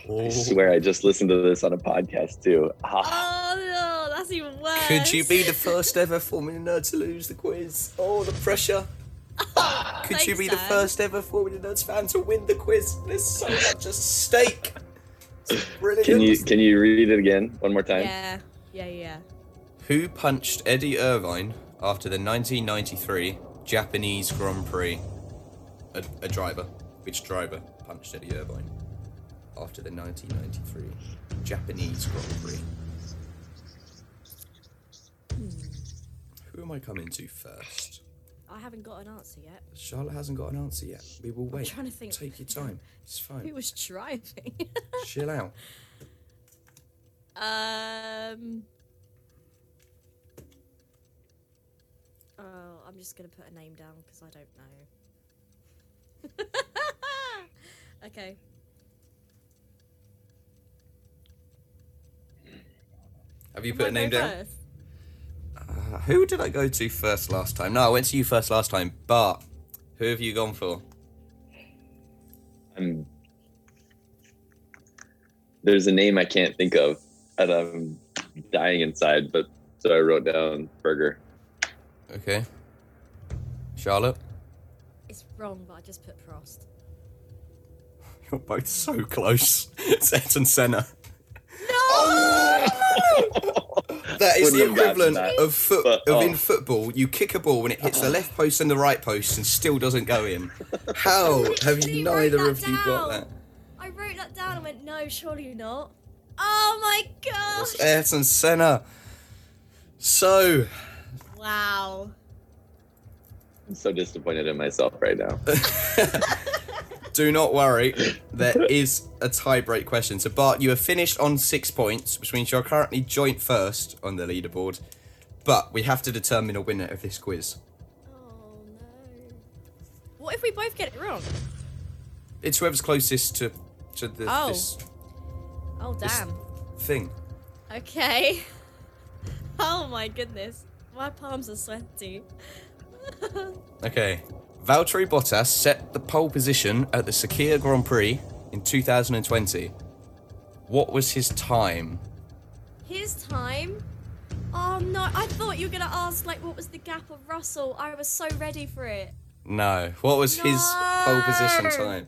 I swear I just listened to this on a podcast too. Ah, Oh no, that's even worse. Could you be the first ever Formula Nerd to lose the quiz? Oh, the pressure. Could you Thanks, be the first ever Formula Nerds fan to win the quiz? There's so much at stake. It's brilliant. can you can you read it again one more time? Yeah, yeah, yeah. Who punched Eddie Irvine after the 1993 Japanese Grand Prix? A, a driver. Which driver punched Eddie Irvine after the 1993 Japanese Grand Prix? Who am I coming to first? I haven't got an answer yet. Charlotte hasn't got an answer yet. We will wait. I'm trying to think. Take your time. It's fine. Who was driving? Chill out. um. Oh, I'm just gonna put a name down because I don't know. okay. Have you Am put I a name down? Uh, who did I go to first last time? No, I went to you first last time. But who have you gone for? I'm, there's a name I can't think of, and I'm dying inside, but so I wrote down burger. Okay. Charlotte, It's wrong, but I just put Prost. you're both so close. It's Ayrton Senna. No! That is Wouldn't the have equivalent that, of foot but, of oh. in football. You kick a ball when it hits the left post and the right post and still doesn't go in. How have literally you wrote neither that of you got down. that? I wrote that down and went, no, surely not. Oh my gosh! It's Ayrton Senna. So, Wow. I'm so disappointed in myself right now. do not worry. There is a tie-break question. So, Bart, you have finished on six points, which means you're currently joint first on the leaderboard. But we have to determine a winner of this quiz. Oh no. What if we both get it wrong? It's whoever's closest to to the, Oh. this Oh damn. thing. Okay. Oh my goodness. My palms are sweaty. Okay. Valtteri Bottas set the pole position at the Sakhir Grand Prix in 2020. What was his time? His time. Oh no, I thought you were gonna ask like what was the gap of Russell. I was so ready for it. No. What was his pole position time?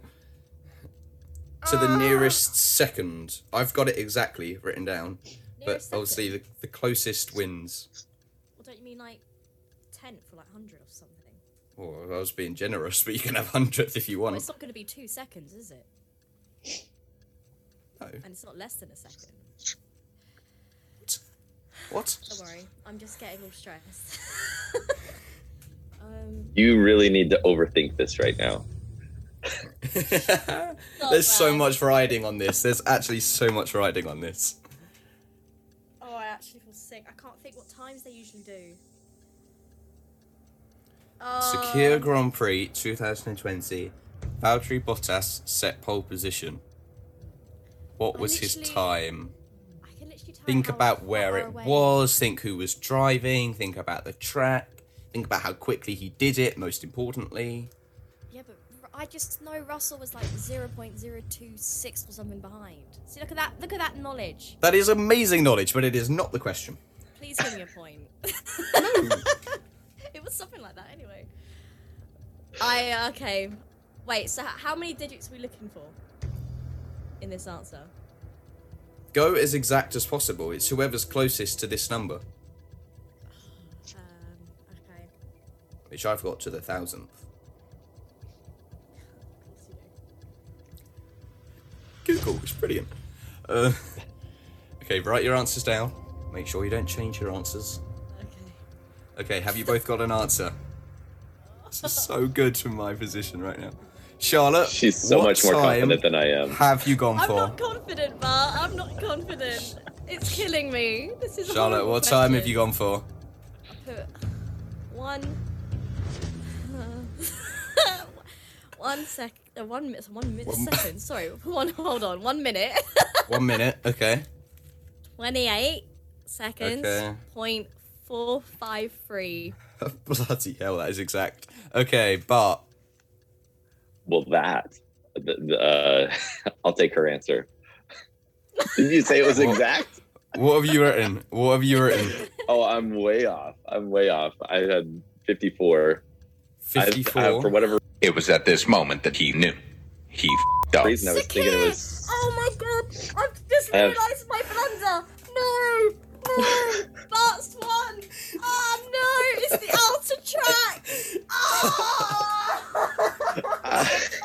To the ah. nearest second. I've got it exactly written down. But Nearest obviously, the, the closest wins. Well, don't you mean like tenth or like hundred or something? Well, I was being generous, but you can have hundredth if you Well, want. it's not gonna be two seconds, is it? No. And it's not less than a second. What? Don't worry, I'm just getting all stressed. um, You really need to overthink this right now. There's so much riding on this. There's actually so much riding on this. oh, I actually feel sick. I can't think what times they usually do. Sakhir Um, Grand Prix 2020. Valtteri Bottas set pole position. What I was his literally- time? I can literally tell Think how about where far it away- was, think who was driving, think about the track, think about how quickly he did it, most importantly. Yeah, but I just know Russell was like 0.026 or something behind. See, look at that. Look at that knowledge. That is amazing knowledge, but it is not the question. Please give me a point. it was something like that anyway. I okay. Wait. So how many digits are we looking for in this answer? Go as exact as possible. It's whoever's closest to this number, Um. Okay. which I've got to the thousandth. Google, it's brilliant. Uh, okay, write your answers down. Make sure you don't change your answers. Okay. Okay, have you both got an answer? This is so good from my position right now. Charlotte, She's so what much more confident than I am. Have you gone for? I'm not confident, Bart. I'm not confident. It's killing me. This is a Charlotte, horrible what time have you gone for? put one one sec uh, one minute one minute One- second sorry one hold on one minute One minute, okay. 28 seconds Okay. point four five three Bloody hell, that is exact. Okay, Bart. Well, that. The, the, uh, I'll take her answer. Did you say it was exact? What have you written? What have you written? Oh, I'm way off. I'm way off. I had 54. I- I- 54? for whatever It was at this moment that he knew. He f***ed up. reason, I was thinking it was. oh my god i've just I have- realized my blunder no no bart's one oh no it's the outer track oh,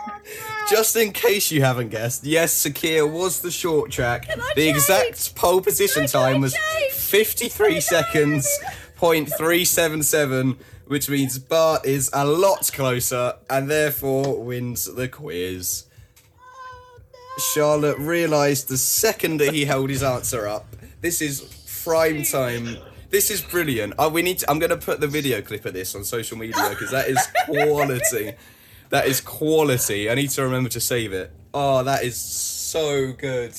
Just in case you haven't guessed, yes, Sakhir was the short track. The change? exact pole position time was change? 53 seconds, point 377, which means Bart is a lot closer and therefore wins the quiz. Oh, Charlotte realised the second that he held his answer up. This is prime time. This is brilliant. Uh, we need. To, I'm going to put the video clip of this on social media because that is quality. that is quality. I need to remember to save it. Oh, that is so good.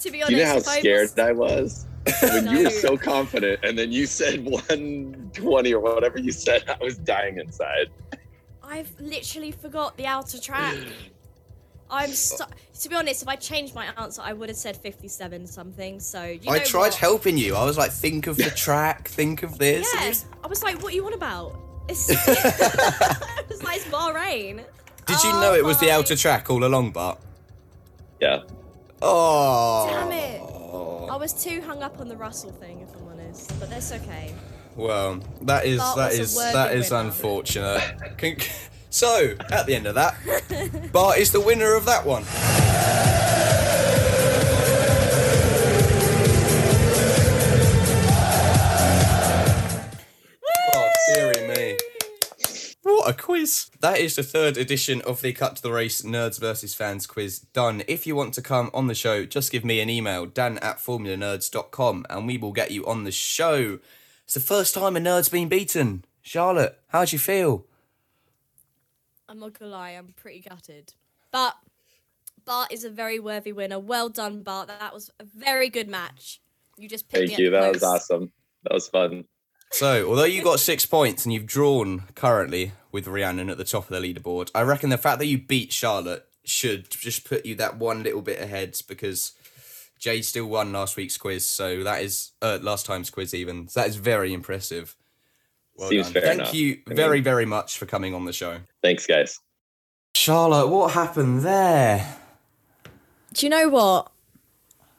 to be honest you know how if I scared was- I was? When you were so confident and then you said 120 or whatever you said, I was dying inside. I've literally forgot the outer track. I'm so, to be honest. If I changed my answer, I would have said 57 something. So you I tried what? helping you. I was like, think of the track, think of this. and Yeah, you- I was like, what are you on about? It's, it was like it's Bahrain. Did you Oh know it was the outer track all along, Bart? Yeah. Oh. Damn it! I was too hung up on the Russell thing, if I'm honest. But that's okay. Well, that is Bart that was a is worthy that is winner. unfortunate. Con- so, at the end of that, Bart is the winner of that one. Oh, me. What a quiz! That is the third edition of the Cut to the Race Nerds versus Fans quiz done. If you want to come on the show, just give me an email, dan at formulanerds.com, and we will get you on the show. It's the first time a nerd's been beaten. Charlotte, how'd you feel? I'm not gonna lie, I'm pretty gutted. But Bart is a very worthy winner. Well done, Bart. That was a very good match. You just picked it. Thank me you. at the That was awesome. That was fun. So, although you got six points and you've drawn currently with Rhiannon at the top of the leaderboard, I reckon the fact that you beat Charlotte should just put you that one little bit ahead because Jay still won last week's quiz. So that is uh, last time's quiz even. So that is very impressive. Well Seems done. fair Thank enough. you very very much for coming on the show. Thanks, guys. Charlotte, what happened there? Do you know what?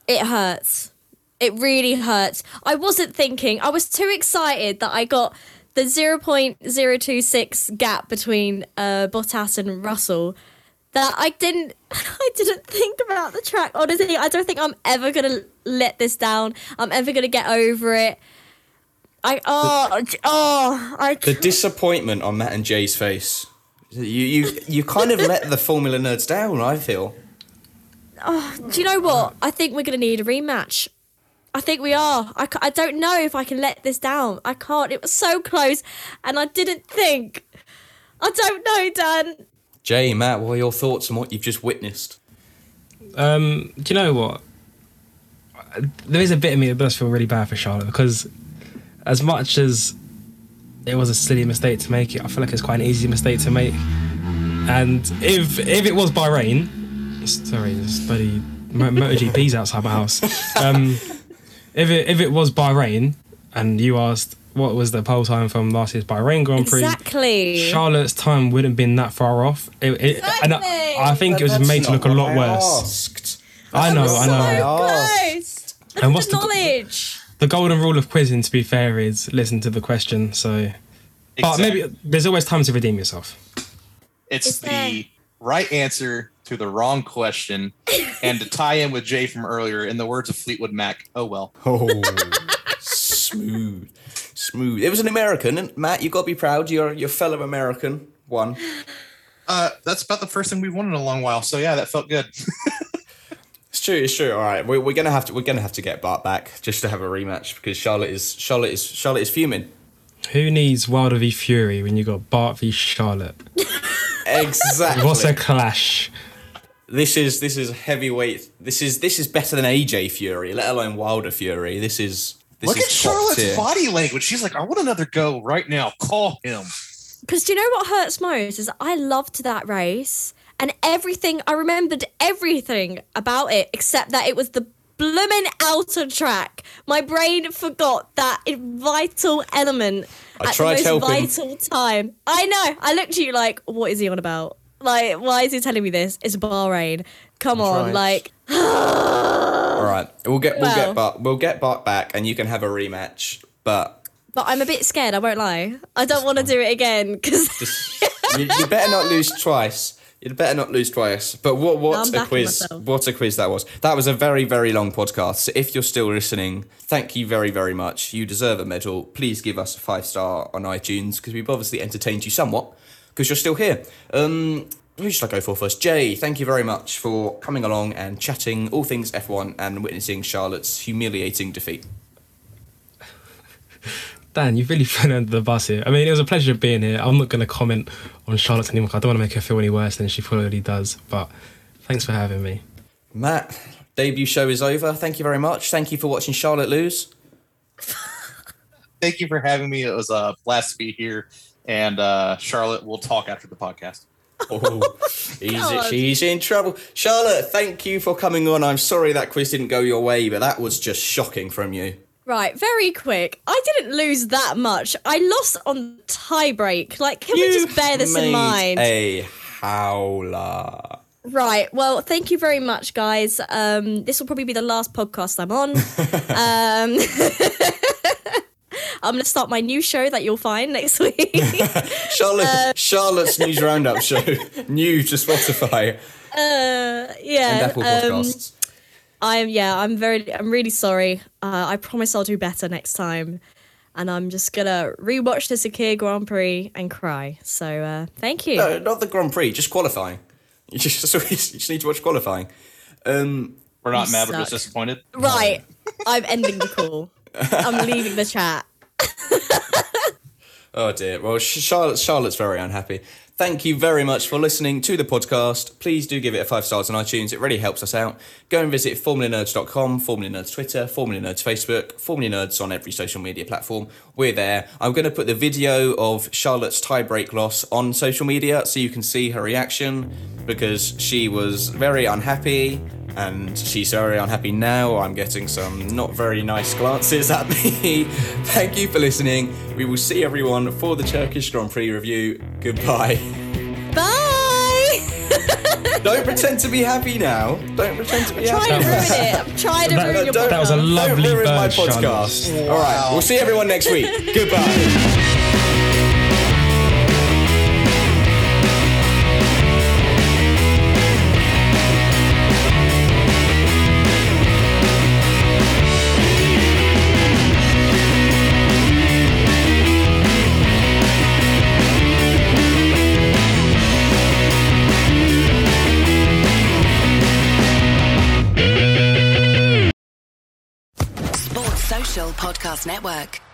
It hurts. It really hurts. I wasn't thinking. I was too excited that I got the 0.026 gap between uh, Bottas and Russell that I didn't I didn't think about the track. Honestly, I don't think I'm ever going to let this down. I'm ever going to get over it. I oh oh I The disappointment on Matt and Jay's face. You you you kind of let the Formula Nerds down. I feel. Oh, do you know what? I think we're going to need a rematch. I think we are. I, I don't know if I can let this down. I can't. It was so close, and I didn't think. I don't know, Dan. Jay, Matt, what are your thoughts on what you've just witnessed? Um, do you know what? There is a bit of me that does feel really bad for Charlotte because, as much as it was a silly mistake to make it, I feel like it's quite an easy mistake to make. And if if it was Bahrain, sorry, there's bloody Mo- MotoGP's outside my house. Um, if it if it was Bahrain, and you asked what was the pole time from last year's Bahrain Grand Prix, Exactly. Charlotte's time wouldn't have been that far off. It, it, and I, I think it was made to look a lot worse. I know, I know. Close. Look And what's the the- knowledge. The golden rule of quizzing, to be fair, is listen to the question. So, but maybe there's always time to redeem yourself. It's Is there- the right answer to the wrong question. and to tie in with Jay from earlier, in the words of Fleetwood Mac, oh well. Oh, smooth, smooth. It was an American, and Matt, you got to be proud. Your your fellow American won. Uh, that's about the first thing we've won in a long while. So yeah, that felt good. It's true. It's true. All right, we're, we're gonna have to we're gonna have to get Bart back just to have a rematch because Charlotte is Charlotte is Charlotte is fuming. Who needs Wilder v Fury when you got Bart v Charlotte? Exactly. What's a clash? This is this is heavyweight. This is this is better than AJ Fury, let alone Wilder Fury. This is this Look is at Charlotte's tier. body language. She's like, I want another go right now. Call him. Because do you know what hurts most is I loved that race and everything. I remembered everything about it except that it was the blooming outer track. My brain forgot that vital element I at tried the most helping. vital time. I know. I looked at you like, what is he on about? Like, why is he telling me this? It's Bahrain. Come on, like. All right, we'll get we'll Well. get Bart we'll get Bart back, and you can have a rematch. But But I'm a bit scared. I won't lie. I don't want to do it again because you, you better not lose twice. You better not lose twice. But what what a quiz! myself. What a quiz that was. That was a very very long podcast. So if you're still listening, thank you very very much. You deserve a medal. Please give us a five star on iTunes because we've obviously entertained you somewhat because you're still here. Um, who should I go for first? Jay, thank you very much for coming along and chatting all things F1 and witnessing Charlotte's humiliating defeat. Dan, you've really thrown under the bus here. I mean, it was a pleasure being here. I'm not going to comment on Charlotte anymore. I don't want to make her feel any worse than she probably does. But thanks for having me. Matt, debut show is over. Thank you very much. Thank you for watching Charlotte lose. Thank you for having me. It was a blast to be here. And uh, Charlotte, we'll talk after the podcast. Oh, he's, she's in trouble. Charlotte, thank you for coming on. I'm sorry that quiz didn't go your way, but that was just shocking from you. Right, very quick. I didn't lose that much. I lost on tiebreak. Like, can we just bear this in made mind? A howler. Right. Well, thank you very much, guys. Um, this will probably be the last podcast I'm on. um, I'm going to start my new show that you'll find next week. Charlotte, Uh, Charlotte's News Roundup show, new to Spotify uh, yeah. and Apple um, Podcasts. I'm yeah. I'm very. I'm really sorry. Uh, I promise I'll do better next time. And I'm just gonna rewatch the Sakhir Grand Prix and cry. So uh, thank you. No, not the Grand Prix, just qualifying. You just, so you just need to watch qualifying. Um, We're not mad, we're just disappointed. Right. I'm ending the call. I'm leaving the chat. Oh dear. Well, Charlotte, Charlotte's very unhappy. Thank you very much for listening to the podcast. Please do give it a five stars on iTunes. It really helps us out. Go and visit formulanerds.com, Formula Nerds Twitter, Formula Nerds Facebook, Formula Nerds on every social media platform. We're there. I'm going to put the video of Charlotte's tiebreak loss on social media so you can see her reaction because she was very unhappy and she's very unhappy now. I'm getting some not very nice glances at me. Thank you for listening. We will see everyone for the Turkish Grand Prix review. Goodbye. Bye. Don't pretend to be happy now. Don't pretend to be happy. Trying to happy. ruin it. I'm trying to That- ruin your don't- That was a lovely Don't ruin my bird, Charlotte. podcast. All right, we'll see everyone next week. Goodbye. Podcast Network.